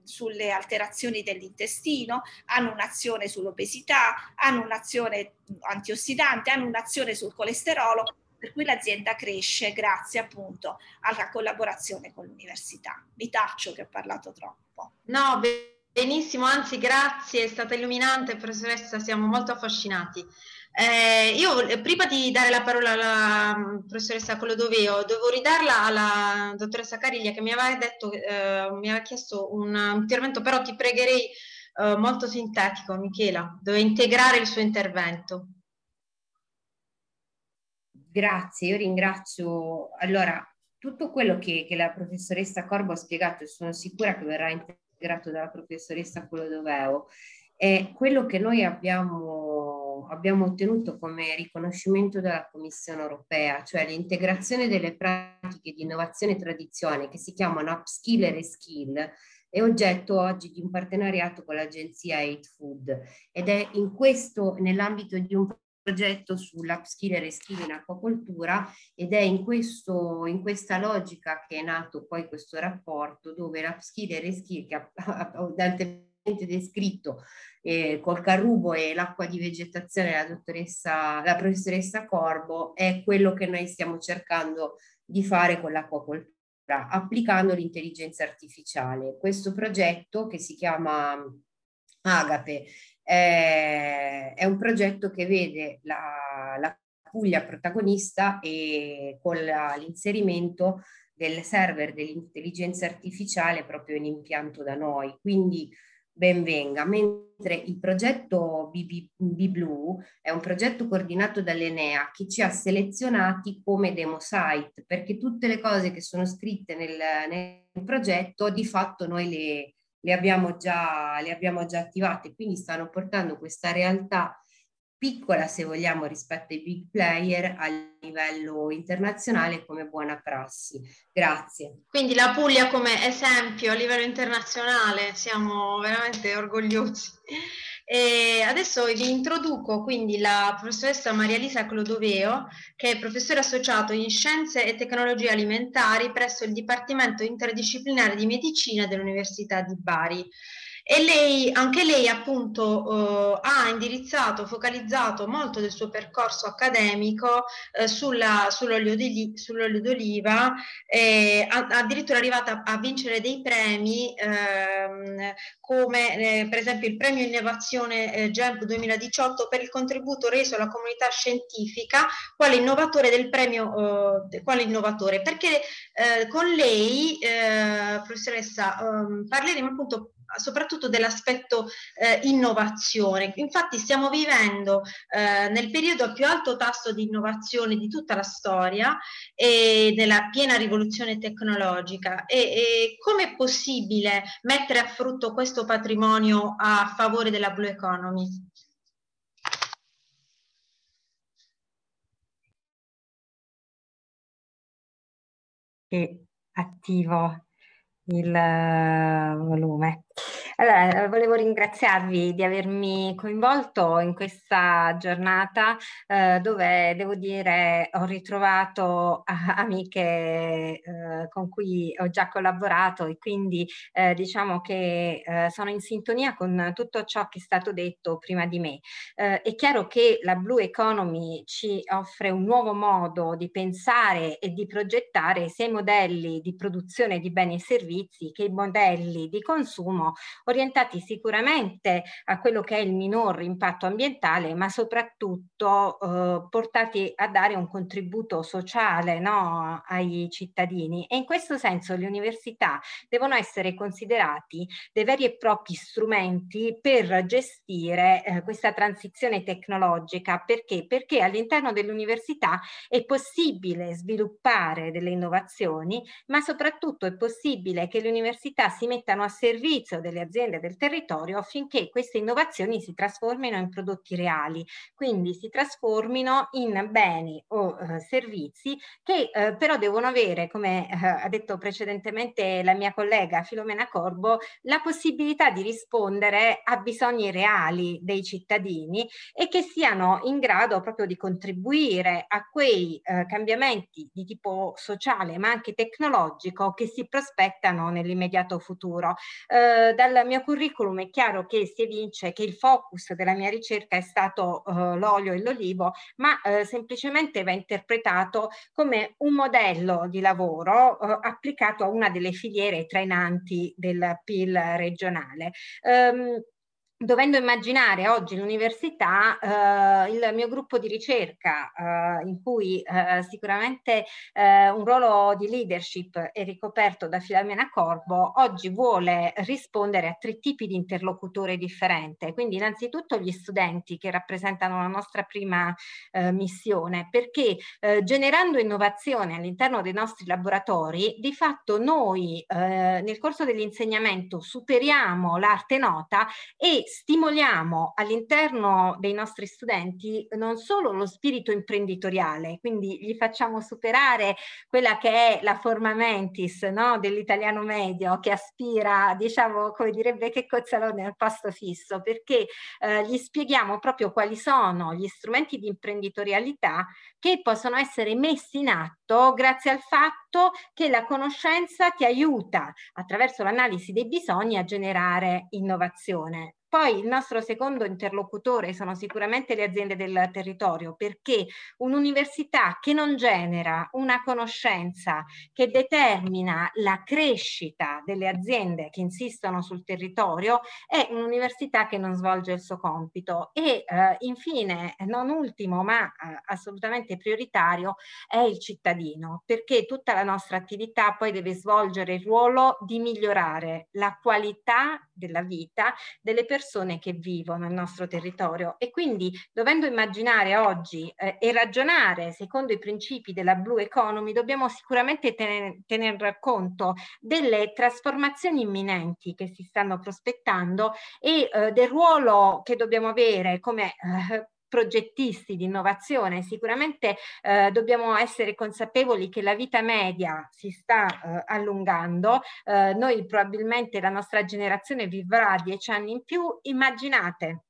sulle alterazioni dell'intestino, hanno un'azione sull'obesità, hanno un'azione antiossidante, hanno un'azione sul colesterolo, per cui l'azienda cresce grazie appunto alla collaborazione con l'università. Mi taccio che ho parlato troppo. No, benissimo, anzi grazie, è stata illuminante, professoressa, siamo molto affascinati. Eh, io prima di dare la parola alla mm, professoressa Collodoveo, devo ridarla alla dottoressa Cariglia che mi aveva detto, eh, mi aveva chiesto un, intervento, però ti pregherei eh, molto sintetico, Michela, dove integrare il suo intervento. Grazie, io ringrazio. Allora, tutto quello che, che la professoressa Corbo ha spiegato sono sicura che verrà integrato dalla professoressa Collodoveo è quello che noi abbiamo abbiamo ottenuto come riconoscimento dalla Commissione europea, cioè l'integrazione delle pratiche di innovazione e tradizione che si chiamano upskill e reskill, è oggetto oggi di un partenariato con l'agenzia Aid Food. Ed è in questo, nell'ambito di un progetto sull'upskill e reskill in acquacoltura ed è in, questo, in questa logica che è nato poi questo rapporto dove l'upskill e reskill che abbondantemente descritto eh, col carrubo e l'acqua di vegetazione la dottoressa, la professoressa Corbo è quello che noi stiamo cercando di fare con l'acquacoltura applicando l'intelligenza artificiale. Questo progetto che si chiama Agape eh, è un progetto che vede la, la Puglia protagonista e con la, l'inserimento del server dell'intelligenza artificiale proprio in impianto da noi. Quindi ben venga, mentre il progetto BBLue è un progetto coordinato dall'Enea che ci ha selezionati come demo site, perché tutte le cose che sono scritte nel, nel progetto di fatto noi le, le, abbiamo già, le abbiamo già attivate, quindi stanno portando questa realtà piccola se vogliamo rispetto ai big player a livello internazionale come buona prassi. Grazie. Quindi la Puglia come esempio a livello internazionale, siamo veramente orgogliosi. E adesso vi introduco quindi la professoressa Maria Lisa Clodoveo, che è professore associato in Scienze e Tecnologie Alimentari presso il Dipartimento Interdisciplinare di Medicina dell'Università di Bari e lei, anche lei appunto eh, ha indirizzato, focalizzato molto del suo percorso accademico eh, sull'olio, di, sull'olio, d'oliva, eh, addirittura arrivata a vincere dei premi ehm, come eh, per esempio il premio innovazione eh, GEMP 2018 per il contributo reso alla comunità scientifica quale innovatore del premio, eh, quale innovatore, perché con lei, professoressa, ehm, parleremo appunto soprattutto dell'aspetto eh, innovazione. Infatti stiamo vivendo eh, nel periodo a più alto tasso di innovazione di tutta la storia e della piena rivoluzione tecnologica e, e come è possibile mettere a frutto questo patrimonio a favore della blue economy? Che attivo il uh, volume. Allora, eh, volevo ringraziarvi di avermi coinvolto in questa giornata eh, dove devo dire ho ritrovato amiche eh, con cui ho già collaborato e quindi eh, diciamo che eh, sono in sintonia con tutto ciò che è stato detto prima di me. Eh, è chiaro che la Blue Economy ci offre un nuovo modo di pensare e di progettare sia i modelli di produzione di beni e servizi che i modelli di consumo orientati sicuramente a quello che è il minor impatto ambientale, ma soprattutto eh, portati a dare un contributo sociale no, ai cittadini. E in questo senso le università devono essere considerati dei veri e propri strumenti per gestire eh, questa transizione tecnologica. Perché? Perché all'interno dell'università è possibile sviluppare delle innovazioni, ma soprattutto è possibile che le università si mettano a servizio delle aziende aziende del territorio affinché queste innovazioni si trasformino in prodotti reali, quindi si trasformino in beni o eh, servizi che eh, però devono avere, come eh, ha detto precedentemente la mia collega Filomena Corbo, la possibilità di rispondere a bisogni reali dei cittadini e che siano in grado proprio di contribuire a quei eh, cambiamenti di tipo sociale ma anche tecnologico che si prospettano nell'immediato futuro. Eh, dal mio curriculum è chiaro che si evince che il focus della mia ricerca è stato uh, l'olio e l'olivo, ma uh, semplicemente va interpretato come un modello di lavoro uh, applicato a una delle filiere trainanti del PIL regionale. Um, dovendo immaginare oggi l'università, eh, il mio gruppo di ricerca, eh, in cui eh, sicuramente eh, un ruolo di leadership è ricoperto da Filomena Corbo, oggi vuole rispondere a tre tipi di interlocutore differente. Quindi innanzitutto gli studenti che rappresentano la nostra prima eh, missione, perché eh, generando innovazione all'interno dei nostri laboratori, di fatto noi nel corso dell'insegnamento superiamo l'arte nota e stimoliamo all'interno dei nostri studenti non solo lo spirito imprenditoriale, quindi gli facciamo superare quella che è la forma mentis no, dell'italiano medio che aspira, diciamo, come direbbe che cozzalone al posto fisso, perché eh, gli spieghiamo proprio quali sono gli strumenti di imprenditorialità che possono essere messi in atto grazie al fatto che la conoscenza ti aiuta attraverso l'analisi dei bisogni a generare innovazione. Poi il nostro secondo interlocutore sono sicuramente le aziende del territorio perché un'università che non genera una conoscenza che determina la crescita delle aziende che insistono sul territorio è un'università che non svolge il suo compito. E eh, infine, non ultimo ma eh, assolutamente prioritario, è il cittadino perché tutta la nostra attività poi deve svolgere il ruolo di migliorare la qualità della vita delle persone persone che vivono nel nostro territorio e quindi dovendo immaginare oggi eh, e ragionare secondo i principi della Blue Economy dobbiamo sicuramente tener, tener conto delle trasformazioni imminenti che si stanno prospettando e eh, del ruolo che dobbiamo avere come eh, progettisti di innovazione, sicuramente eh, dobbiamo essere consapevoli che la vita media si sta eh, allungando, eh, noi probabilmente la nostra generazione vivrà dieci anni in più, immaginate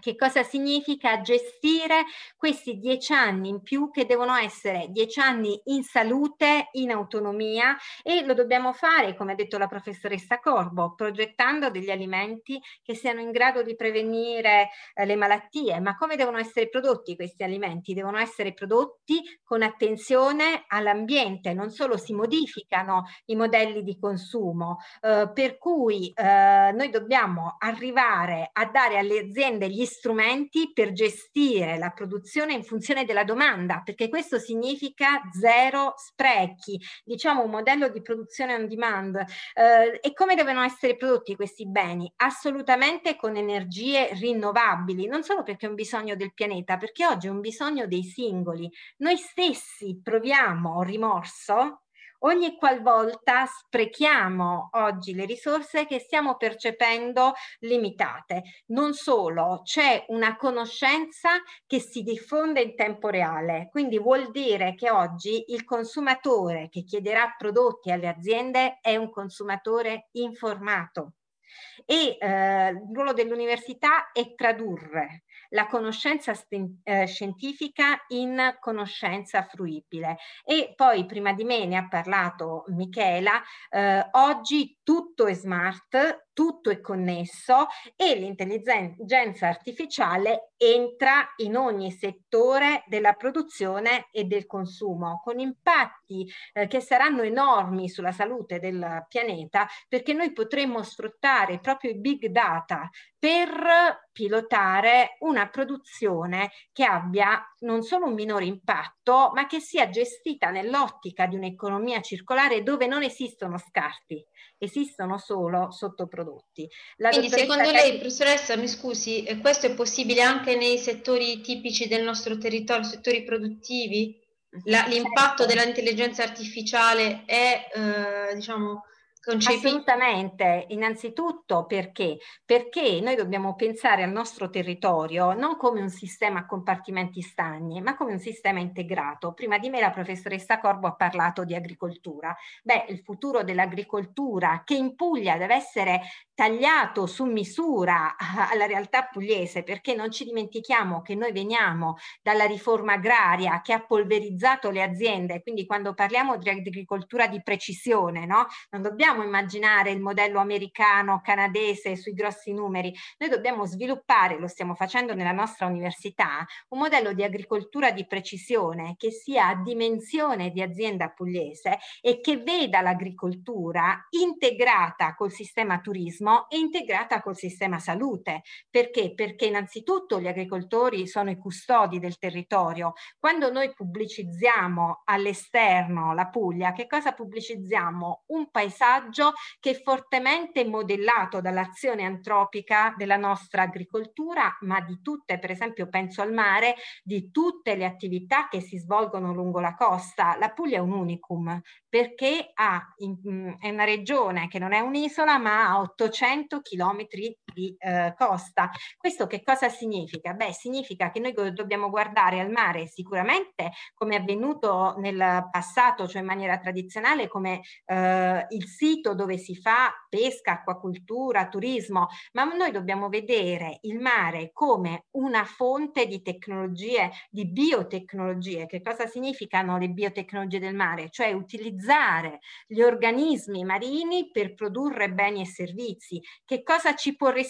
che cosa significa gestire questi dieci anni in più che devono essere dieci anni in salute, in autonomia e lo dobbiamo fare, come ha detto la professoressa Corbo, progettando degli alimenti che siano in grado di prevenire eh, le malattie. Ma come devono essere prodotti questi alimenti? Devono essere prodotti con attenzione all'ambiente, non solo si modificano i modelli di consumo, eh, per cui eh, noi dobbiamo arrivare a dare alle aziende gli strumenti per gestire la produzione in funzione della domanda, perché questo significa zero sprechi, diciamo un modello di produzione on demand. Eh, e come devono essere prodotti questi beni? Assolutamente con energie rinnovabili, non solo perché è un bisogno del pianeta, perché oggi è un bisogno dei singoli. Noi stessi proviamo rimorso ogni qualvolta sprechiamo oggi le risorse che stiamo percependo limitate. Non solo, c'è una conoscenza che si diffonde in tempo reale, quindi vuol dire che oggi il consumatore che chiederà prodotti alle aziende è un consumatore informato. E eh, il ruolo dell'università è tradurre la conoscenza eh, scientifica in conoscenza fruibile. E poi prima di me ne ha parlato Michela, eh, oggi tutto è smart, tutto è connesso e l'intelligenza artificiale entra in ogni settore della produzione e del consumo, con impatti eh, che saranno enormi sulla salute del pianeta, perché noi potremmo sfruttare proprio i big data per pilotare una produzione che abbia non solo un minore impatto, ma che sia gestita nell'ottica di un'economia circolare dove non esistono scarti, esistono solo sottoprodotti. La Quindi secondo lei, professoressa, mi scusi, questo è possibile anche nei settori tipici del nostro territorio, settori produttivi? La, l'impatto certo. dell'intelligenza artificiale è, eh, diciamo, Concepi... Assolutamente, innanzitutto perché? Perché noi dobbiamo pensare al nostro territorio non come un sistema a compartimenti stagni, ma come un sistema integrato. Prima di me la professoressa Corbo ha parlato di agricoltura. Beh, il futuro dell'agricoltura che in Puglia deve essere tagliato su misura alla realtà pugliese, perché non ci dimentichiamo che noi veniamo dalla riforma agraria che ha polverizzato le aziende, quindi quando parliamo di agricoltura di precisione, no? non dobbiamo immaginare il modello americano, canadese sui grossi numeri, noi dobbiamo sviluppare, lo stiamo facendo nella nostra università, un modello di agricoltura di precisione che sia a dimensione di azienda pugliese e che veda l'agricoltura integrata col sistema turismo e integrata col sistema salute. Perché? Perché innanzitutto gli agricoltori sono i custodi del territorio. Quando noi pubblicizziamo all'esterno la Puglia, che cosa pubblicizziamo? Un paesaggio che è fortemente modellato dall'azione antropica della nostra agricoltura, ma di tutte, per esempio penso al mare, di tutte le attività che si svolgono lungo la costa. La Puglia è un unicum perché ha, in, è una regione che non è un'isola, ma ha 800 800 chilometri di eh, costa. Questo che cosa significa? Beh, significa che noi dobbiamo guardare al mare sicuramente come è avvenuto nel passato, cioè in maniera tradizionale, come eh, il sito dove si fa pesca, acquacultura, turismo, ma noi dobbiamo vedere il mare come una fonte di tecnologie, di biotecnologie. Che cosa significano le biotecnologie del mare? Cioè utilizzare gli organismi marini per produrre beni e servizi che cosa ci può restituire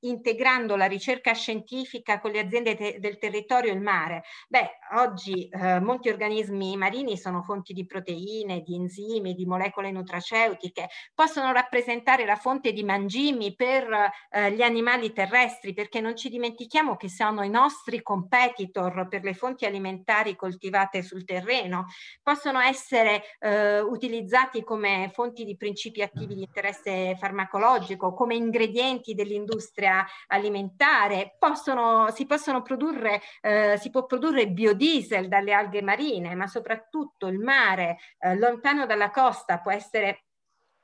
integrando la ricerca scientifica con le aziende te del territorio il mare? Beh, oggi eh, molti organismi marini sono fonti di proteine, di enzimi, di molecole nutraceutiche, possono rappresentare la fonte di mangimi per eh, gli animali terrestri, perché non ci dimentichiamo che sono i nostri competitor per le fonti alimentari coltivate sul terreno, possono essere eh, utilizzati come fonti di principi attivi di interesse farmacologico, come ingredienti dell'industria alimentare, possono, si possono produrre, eh, si può produrre biodiesel dalle alghe marine, ma soprattutto il mare eh, lontano dalla costa può essere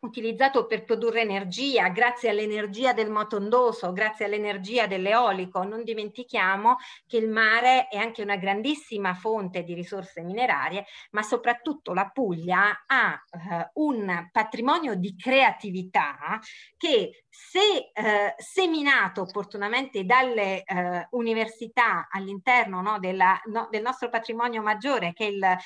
utilizzato per produrre energia, grazie all'energia del motondoso, grazie all'energia dell'eolico. Non dimentichiamo che il mare è anche una grandissima fonte di risorse minerarie, ma soprattutto la Puglia ha eh, un patrimonio di creatività che se eh, seminato opportunamente dalle eh, università all'interno no, della, no, del nostro patrimonio maggiore, che è, il, eh,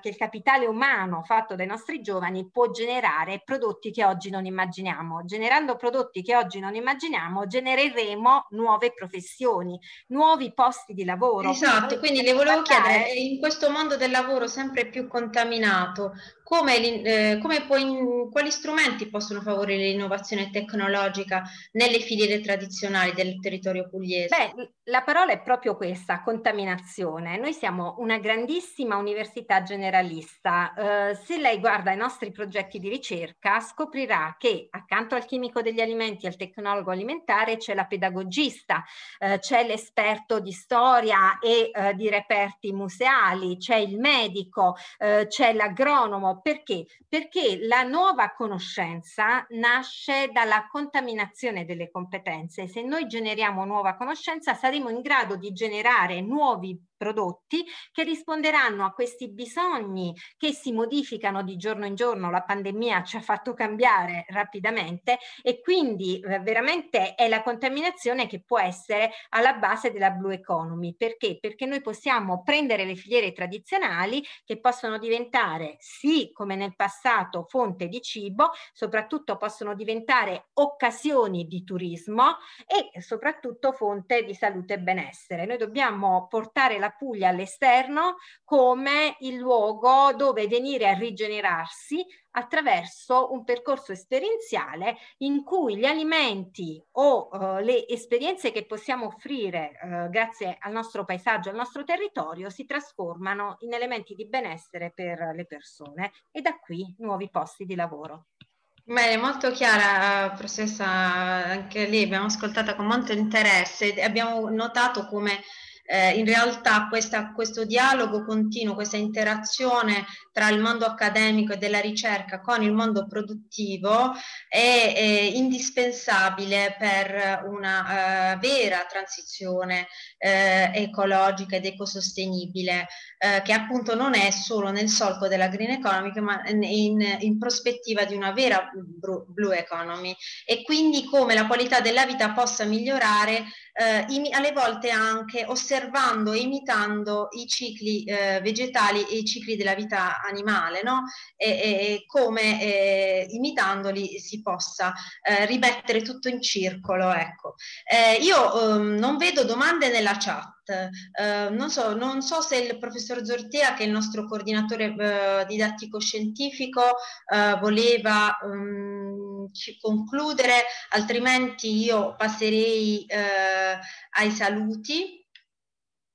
che è il capitale umano fatto dai nostri giovani, può generare prodotti che oggi non immaginiamo. Generando prodotti che oggi non immaginiamo, genereremo nuove professioni, nuovi posti di lavoro. Esatto, quindi le volevo chiedere, in questo mondo del lavoro sempre più contaminato, come, eh, come può, quali strumenti possono favorire l'innovazione tecnologica nelle filiere tradizionali del territorio pugliese? Beh, la parola è proprio questa, contaminazione. Noi siamo una grandissima università generalista. Eh, se lei guarda i nostri progetti di ricerca, scoprirà che accanto al chimico degli alimenti e al tecnologo alimentare c'è la pedagogista, eh, c'è l'esperto di storia e eh, di reperti museali, c'è il medico, eh, c'è l'agronomo, perché? Perché la nuova conoscenza nasce dalla contaminazione delle competenze. Se noi generiamo nuova conoscenza saremo in grado di generare nuovi prodotti che risponderanno a questi bisogni che si modificano di giorno in giorno. La pandemia ci ha fatto cambiare rapidamente e quindi eh, veramente è la contaminazione che può essere alla base della blue economy. Perché? Perché noi possiamo prendere le filiere tradizionali che possono diventare sì, come nel passato, fonte di cibo, soprattutto possono diventare occasioni di turismo e soprattutto fonte di salute e benessere. Noi dobbiamo portare la Puglia all'esterno come il luogo dove venire a rigenerarsi attraverso un percorso esperienziale in cui gli alimenti o uh, le esperienze che possiamo offrire uh, grazie al nostro paesaggio, al nostro territorio, si trasformano in elementi di benessere per le persone e da qui nuovi posti di lavoro. Bene, molto chiara, professoressa, anche lì abbiamo ascoltato con molto interesse e abbiamo notato come eh, in realtà questa, questo dialogo continuo, questa interazione tra il mondo accademico e della ricerca con il mondo produttivo è, è indispensabile per una uh, vera transizione uh, ecologica ed ecosostenibile uh, che appunto non è solo nel solco della green economy ma in, in prospettiva di una vera blue economy. E quindi come la qualità della vita possa migliorare eh, alle volte anche osservando e imitando i cicli eh, vegetali e i cicli della vita animale, no? e, e come eh, imitandoli si possa eh, rimettere tutto in circolo. Ecco. Eh, io ehm, non vedo domande nella chat. Uh, non, so, non, so, se il professor Zortea, che è il nostro coordinatore uh, didattico scientifico, uh, voleva um, concludere, altrimenti io passerei ai saluti.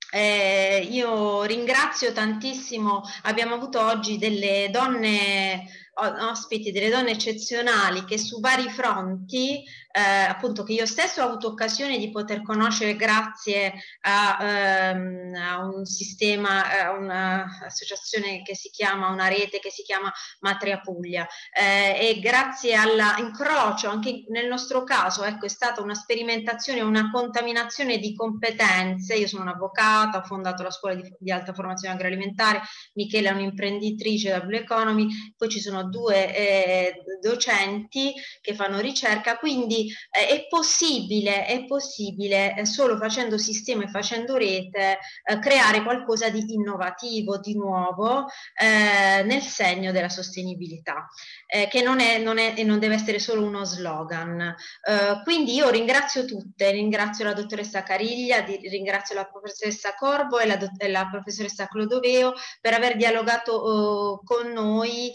Eh, io ringrazio tantissimo, abbiamo avuto oggi delle donne ospiti, delle donne eccezionali che su vari fronti eh, appunto che io stesso ho avuto occasione di poter conoscere grazie a, ehm, a un sistema, a un'associazione che si chiama, una rete che si chiama Matria Puglia. Eh, e grazie all'incrocio anche nel nostro caso ecco è stata una sperimentazione, una contaminazione di competenze, io sono un'avvocata, ho fondato la scuola di, di alta formazione agroalimentare, Michele è un'imprenditrice da Blue Economy, poi ci sono due eh, docenti che fanno ricerca, quindi eh, è possibile, è possibile eh, solo facendo sistema e facendo rete eh, creare qualcosa di innovativo, di nuovo eh, nel segno della sostenibilità, eh, che non è, non è, e non deve essere solo uno slogan. Eh, quindi io ringrazio tutte, ringrazio la dottoressa Cariglia, di, ringrazio la professoressa Corbo e la, e la professoressa Clodoveo per aver dialogato oh, con noi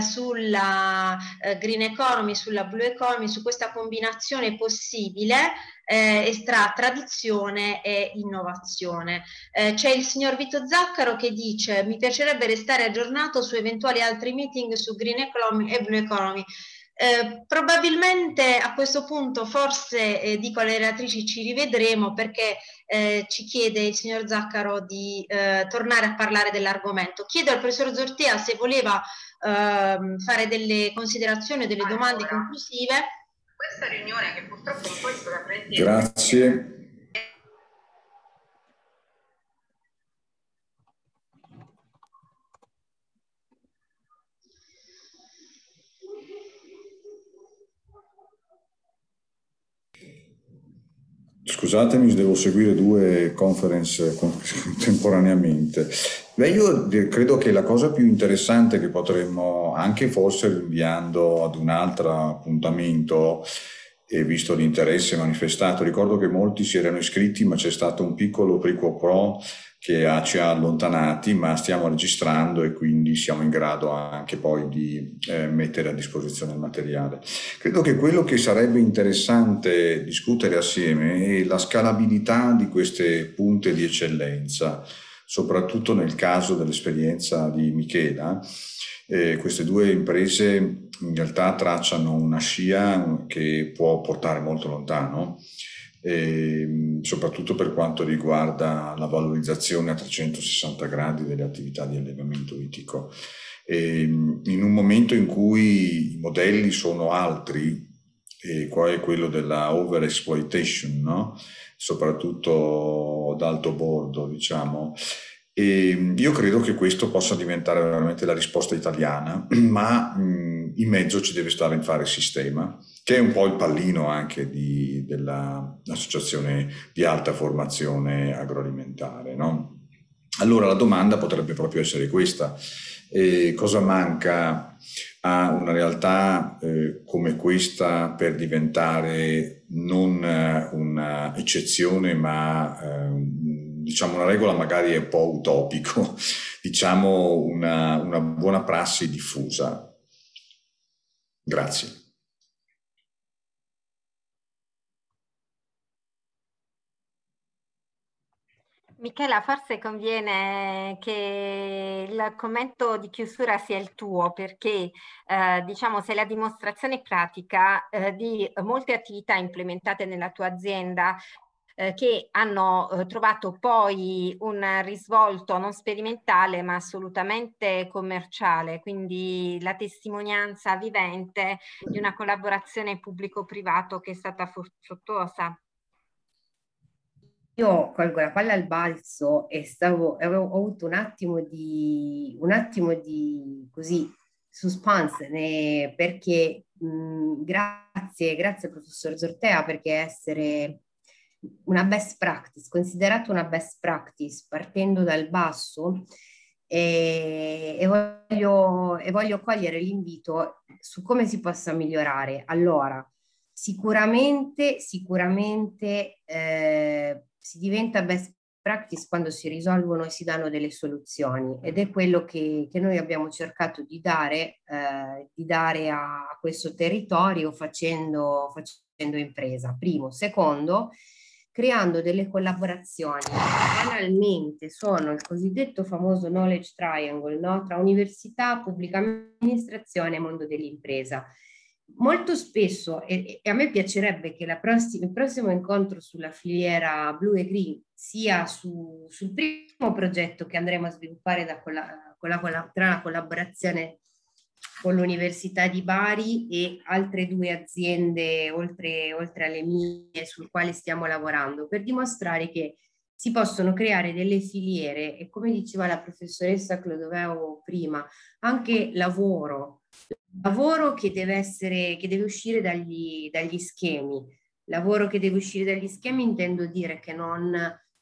sulla green economy, sulla blue economy, su questa combinazione possibile eh, tra tradizione e innovazione. Eh, c'è il signor Vito Zaccaro che dice mi piacerebbe restare aggiornato su eventuali altri meeting su Green Economy e Blue Economy. Eh, probabilmente a questo punto forse eh, dico alle relatrici ci rivedremo perché eh, ci chiede il signor Zaccaro di eh, tornare a parlare dell'argomento. Chiedo al professor Zortea se voleva ehm, fare delle considerazioni, delle domande conclusive questa riunione che purtroppo non è stata prendere. Grazie. Scusatemi, devo seguire due conference contemporaneamente. Beh, io credo che la cosa più interessante che potremmo, anche forse rinviando ad un altro appuntamento, e visto l'interesse manifestato, ricordo che molti si erano iscritti, ma c'è stato un piccolo prico pro che ci ha allontanati, ma stiamo registrando e quindi siamo in grado anche poi di eh, mettere a disposizione il materiale. Credo che quello che sarebbe interessante discutere assieme è la scalabilità di queste punte di eccellenza soprattutto nel caso dell'esperienza di Michela. Eh, queste due imprese in realtà tracciano una scia che può portare molto lontano, eh, soprattutto per quanto riguarda la valorizzazione a 360 gradi delle attività di allevamento itico. Eh, in un momento in cui i modelli sono altri, e qua è quello della overexploitation, no? Soprattutto ad alto bordo, diciamo. E io credo che questo possa diventare veramente la risposta italiana, ma in mezzo ci deve stare il fare sistema, che è un po' il pallino anche di, dell'associazione di alta formazione agroalimentare. No? Allora la domanda potrebbe proprio essere questa. Eh, cosa manca a una realtà eh, come questa per diventare non eh, un'eccezione ma eh, diciamo una regola magari un po' utopico, diciamo una, una buona prassi diffusa. Grazie. Michela, forse conviene che il commento di chiusura sia il tuo, perché eh, diciamo sei la dimostrazione pratica eh, di molte attività implementate nella tua azienda eh, che hanno eh, trovato poi un risvolto non sperimentale ma assolutamente commerciale, quindi la testimonianza vivente di una collaborazione pubblico-privato che è stata fruttuosa. Io colgo la palla al balzo e stavo, avevo ho avuto un attimo di, un attimo di così, suspense né, perché mh, grazie, grazie professor Zortea perché essere una best practice, considerato una best practice partendo dal basso e, e, voglio, e voglio cogliere l'invito su come si possa migliorare. Allora, sicuramente, sicuramente eh, si diventa best practice quando si risolvono e si danno delle soluzioni ed è quello che, che noi abbiamo cercato di dare, eh, di dare a, questo territorio facendo, facendo impresa. Primo. Secondo, creando delle collaborazioni banalmente sono il cosiddetto famoso knowledge triangle no? tra università, pubblica amministrazione e mondo dell'impresa molto spesso, e, e, a me piacerebbe che prossima, il prossimo incontro sulla filiera blu e green sia su, sul primo progetto che andremo a sviluppare da colla, colla, tra la collaborazione con l'Università di Bari e altre due aziende oltre, oltre alle mie sul quale stiamo lavorando per dimostrare che si possono creare delle filiere e come diceva la professoressa Clodoveo prima, anche lavoro lavoro che deve essere, che deve uscire dagli, dagli schemi. Lavoro che deve uscire dagli schemi intendo dire che, non,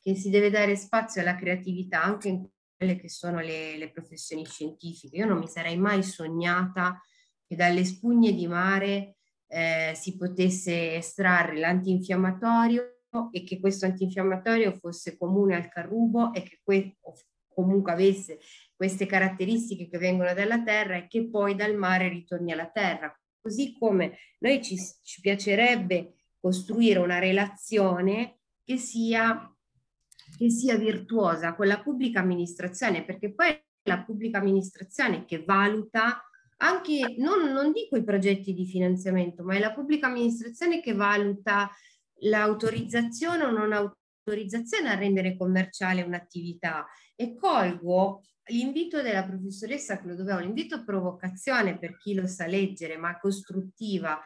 che si deve dare spazio alla creatività anche in quelle che sono le, le professioni scientifiche. Io non mi sarei mai sognata che dalle spugne di mare eh, si potesse estrarre l'antinfiammatorio e che questo antinfiammatorio fosse comune al carrubo e che que- comunque avesse queste caratteristiche che vengono dalla terra e che poi dal mare ritorni alla terra. Così come noi ci, ci piacerebbe costruire una relazione che sia, che sia virtuosa con la pubblica amministrazione, perché poi è la pubblica amministrazione che valuta anche, non, non dico i progetti di finanziamento, ma è la pubblica amministrazione che valuta l'autorizzazione o non autorizzazione a rendere commerciale un'attività e colgo l'invito della professoressa Clodoveo, l'invito a provocazione per chi lo sa leggere, ma costruttiva,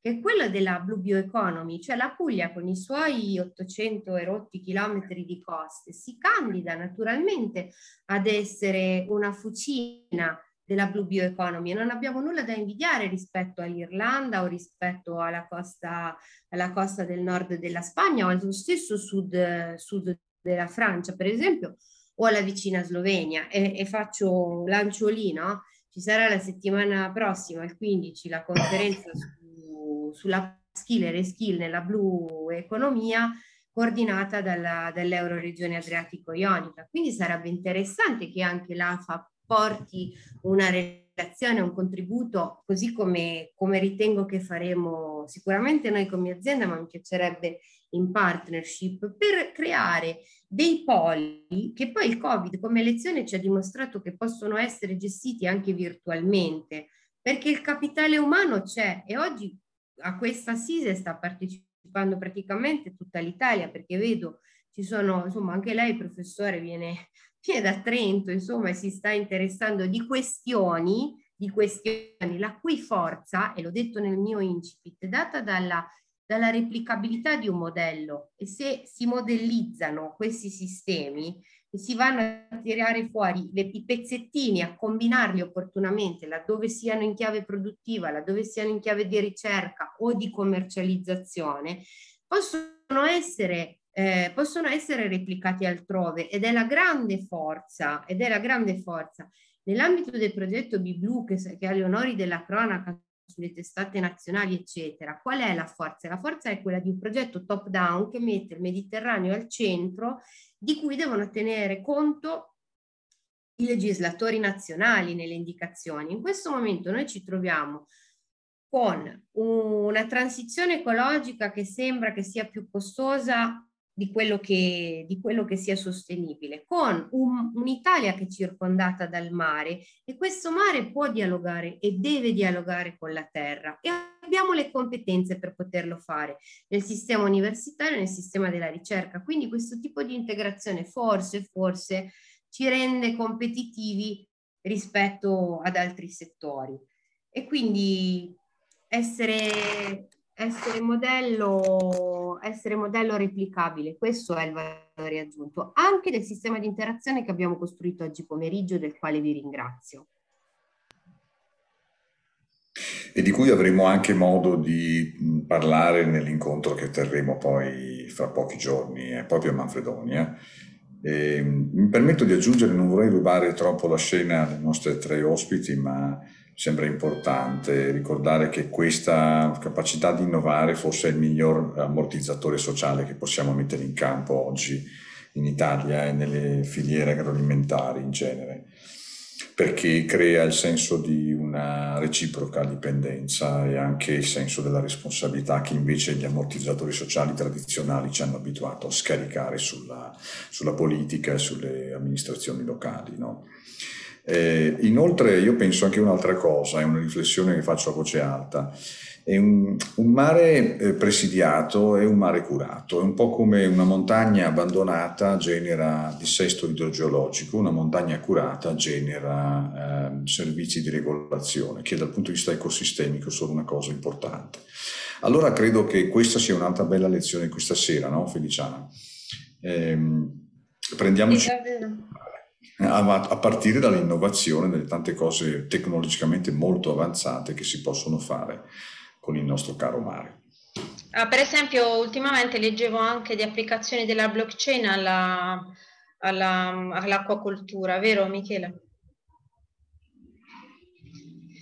che è quella della Blue Bioeconomy, cioè la Puglia con i suoi 800 erotti chilometri di coste si candida naturalmente ad essere una fucina della Blue Bioeconomy. E non abbiamo nulla da invidiare rispetto all'Irlanda o rispetto alla costa, alla costa del nord della Spagna o allo stesso sud, sud della Francia, per esempio, o alla vicina Slovenia e, e faccio un lancio lì, no? Ci sarà la settimana prossima, il 15, la conferenza su, sulla skill e reskill nella blu economia coordinata dalla, dall'Euroregione Adriatico-Ionica. Quindi sarebbe interessante che anche l'AFA porti una relazione, un contributo, così come, come ritengo che faremo sicuramente noi come azienda, ma mi piacerebbe in partnership per creare dei poli che poi il Covid come lezione ci ha dimostrato che possono essere gestiti anche virtualmente, perché il capitale umano c'è e oggi a questa SISE sta partecipando praticamente tutta l'Italia, perché vedo ci sono, insomma, anche lei professore viene, viene da Trento, insomma, e si sta interessando di questioni di questioni, la cui forza, e l'ho detto nel mio incipit, data dalla, dalla replicabilità di un modello e se si modellizzano questi sistemi e si vanno a tirare fuori le, i pezzettini, a combinarli opportunamente laddove siano in chiave produttiva, laddove siano in chiave di ricerca o di commercializzazione, possono essere eh, possono essere replicati altrove ed è la grande forza, ed è la grande forza. Nell'ambito del progetto BBLU che, che ha gli onori della cronaca sulle testate nazionali, eccetera, qual è la forza? La forza è quella di un progetto top down che mette il Mediterraneo al centro, di cui devono tenere conto i legislatori nazionali nelle indicazioni. In questo momento noi ci troviamo con una transizione ecologica che sembra che sia più costosa di quello che, di quello che sia sostenibile, con un, un'Italia che è circondata dal mare e questo mare può dialogare e deve dialogare con la terra e abbiamo le competenze per poterlo fare nel sistema universitario nel sistema della ricerca. Quindi questo tipo di integrazione forse, forse ci rende competitivi rispetto ad altri settori. E quindi essere essere modello, essere modello replicabile, questo è il valore aggiunto, anche del sistema di interazione che abbiamo costruito oggi pomeriggio, del quale vi ringrazio. E di cui avremo anche modo di parlare nell'incontro che terremo poi fra pochi giorni, eh, proprio a Manfredonia. E, mi permetto di aggiungere, non vorrei rubare troppo la scena alle nostre tre ospiti, ma sembra importante ricordare che questa capacità di innovare forse è il miglior ammortizzatore sociale che possiamo mettere in campo oggi in Italia e nelle filiere agroalimentari in genere, perché crea il senso di una reciproca dipendenza e anche il senso della responsabilità che invece gli ammortizzatori sociali tradizionali ci hanno abituato a scaricare sulla, sulla politica e sulle amministrazioni locali. No? Eh, inoltre io penso anche un'altra cosa, è una riflessione che faccio a voce alta. Un, un mare eh, presidiato è un mare curato, è un po' come una montagna abbandonata genera dissesto idrogeologico, una montagna curata genera eh, servizi di regolazione, che dal punto di vista ecosistemico sono una cosa importante. Allora credo che questa sia un'altra bella lezione questa sera, no Feliciana? Eh, prendiamoci a partire dall'innovazione delle tante cose tecnologicamente molto avanzate che si possono fare con il nostro caro mare. Ah, per esempio, ultimamente leggevo anche di applicazioni della blockchain alla, alla, all'acquacoltura, vero Michele?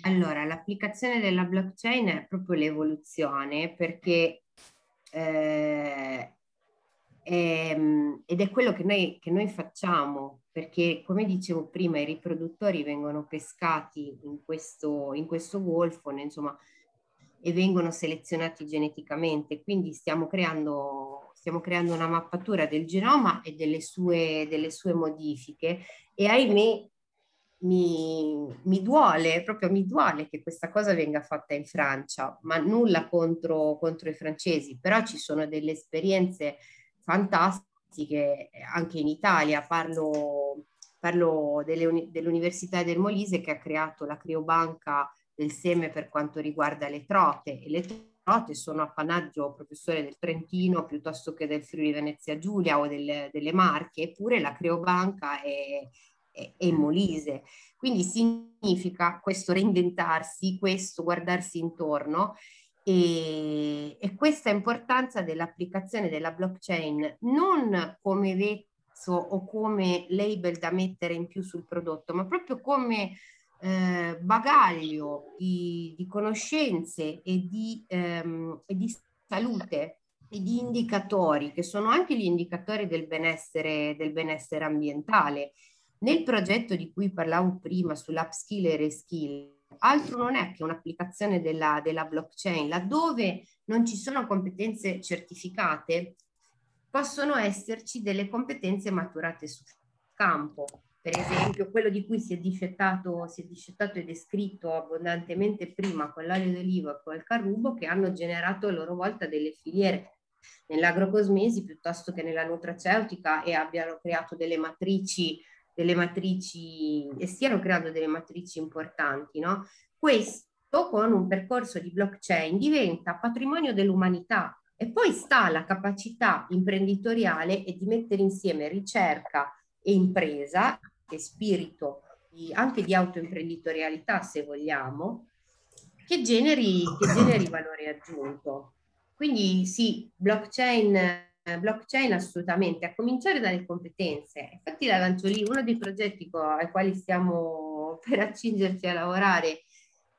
Allora, l'applicazione della blockchain è proprio l'evoluzione perché eh, è, ed è quello che noi, che noi facciamo perché come dicevo prima i riproduttori vengono pescati in questo, in questo golfo, insomma, e vengono selezionati geneticamente, quindi stiamo creando, stiamo creando una mappatura del genoma e delle sue, delle sue modifiche. E ahimè mi, mi, duole, proprio mi duole che questa cosa venga fatta in Francia, ma nulla contro, contro i francesi, però ci sono delle esperienze fantastiche anche in Italia, parlo, parlo delle, dell'Università del Molise che ha creato la criobanca del seme per quanto riguarda le trote e le trote sono appannaggio professore del Trentino piuttosto che del Friuli Venezia Giulia o del, delle Marche, eppure la criobanca è, in Molise. Quindi significa questo reinventarsi, questo guardarsi intorno e, e questa importanza dell'applicazione della blockchain non come vezzo o come label da mettere in più sul prodotto, ma proprio come eh, bagaglio di, di, conoscenze e di, ehm, e di salute e di indicatori che sono anche gli indicatori del benessere, del benessere ambientale. Nel progetto di cui parlavo prima sull'upskill e reskill, altro non è che un'applicazione della, della blockchain, laddove non ci sono competenze certificate, possono esserci delle competenze maturate sul campo. Per esempio, quello di cui si è discettato, si è discettato e descritto abbondantemente prima con l'olio d'oliva e col carrubo, che hanno generato a loro volta delle filiere nell'agrocosmesi piuttosto che nella nutraceutica e abbiano creato delle matrici delle matrici e stiano creando delle matrici importanti, no? Questo con un percorso di blockchain diventa patrimonio dell'umanità e poi sta la capacità imprenditoriale e di mettere insieme ricerca e impresa e spirito di, anche di autoimprenditorialità, se vogliamo, che generi, che generi valore aggiunto. Quindi sì, blockchain blockchain assolutamente, a cominciare dalle competenze. Infatti la lancio lì, uno dei progetti ai quali stiamo per accingerci a lavorare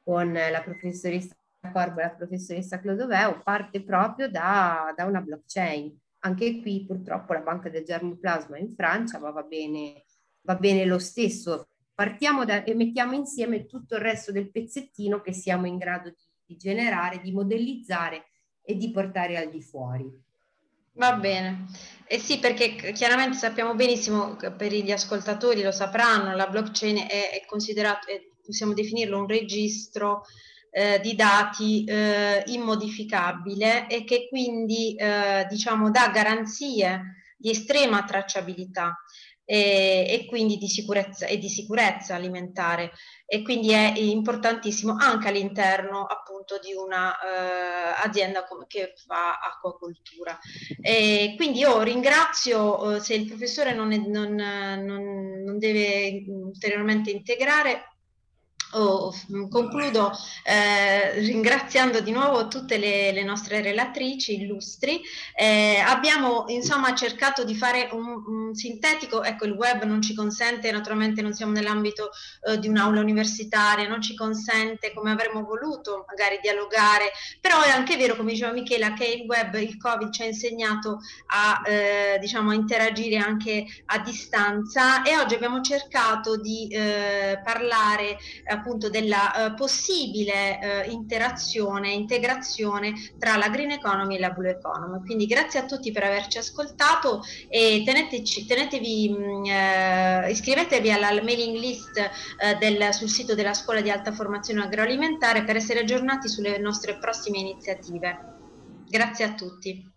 con la professoressa Corbo e la professoressa Clodoveo parte proprio da, da, una blockchain. Anche qui purtroppo la banca del germoplasma in Francia, ma va bene, va bene lo stesso. Partiamo da, e mettiamo insieme tutto il resto del pezzettino che siamo in grado di, di generare, di modellizzare e di portare al di fuori. Va bene. Eh sì, perché chiaramente sappiamo benissimo, per gli ascoltatori lo sapranno, la blockchain è, è considerato, è, possiamo definirlo un registro eh, di dati eh, immodificabile e che quindi eh, diciamo dà garanzie di estrema tracciabilità e, e quindi di sicurezza, e di sicurezza alimentare e quindi è importantissimo anche all'interno appunto di un'azienda eh, che fa acquacoltura. E quindi io ringrazio, eh, se il professore non, è, non, non, non deve ulteriormente integrare, Oh, concludo eh, ringraziando di nuovo tutte le, le nostre relatrici illustri. Eh, abbiamo insomma cercato di fare un, un, sintetico, ecco il web non ci consente, naturalmente non siamo nell'ambito eh, di un'aula universitaria, non ci consente come avremmo voluto magari dialogare, però è anche vero come diceva Michela che il web, il Covid ci ha insegnato a, eh, diciamo, a interagire anche a distanza e oggi abbiamo cercato di eh, parlare appunto della eh, possibile eh, interazione, integrazione tra la green economy e la blue economy. Quindi grazie a tutti per averci ascoltato e teneteci, tenetevi, mm, eh, iscrivetevi alla mailing list del, sul sito della Scuola di Alta Formazione Agroalimentare per essere aggiornati sulle nostre prossime iniziative. Grazie a tutti.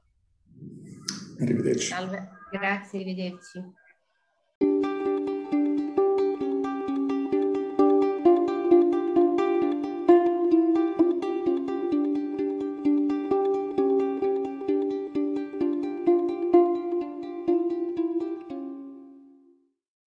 Arrivederci. Salve. Grazie, arrivederci.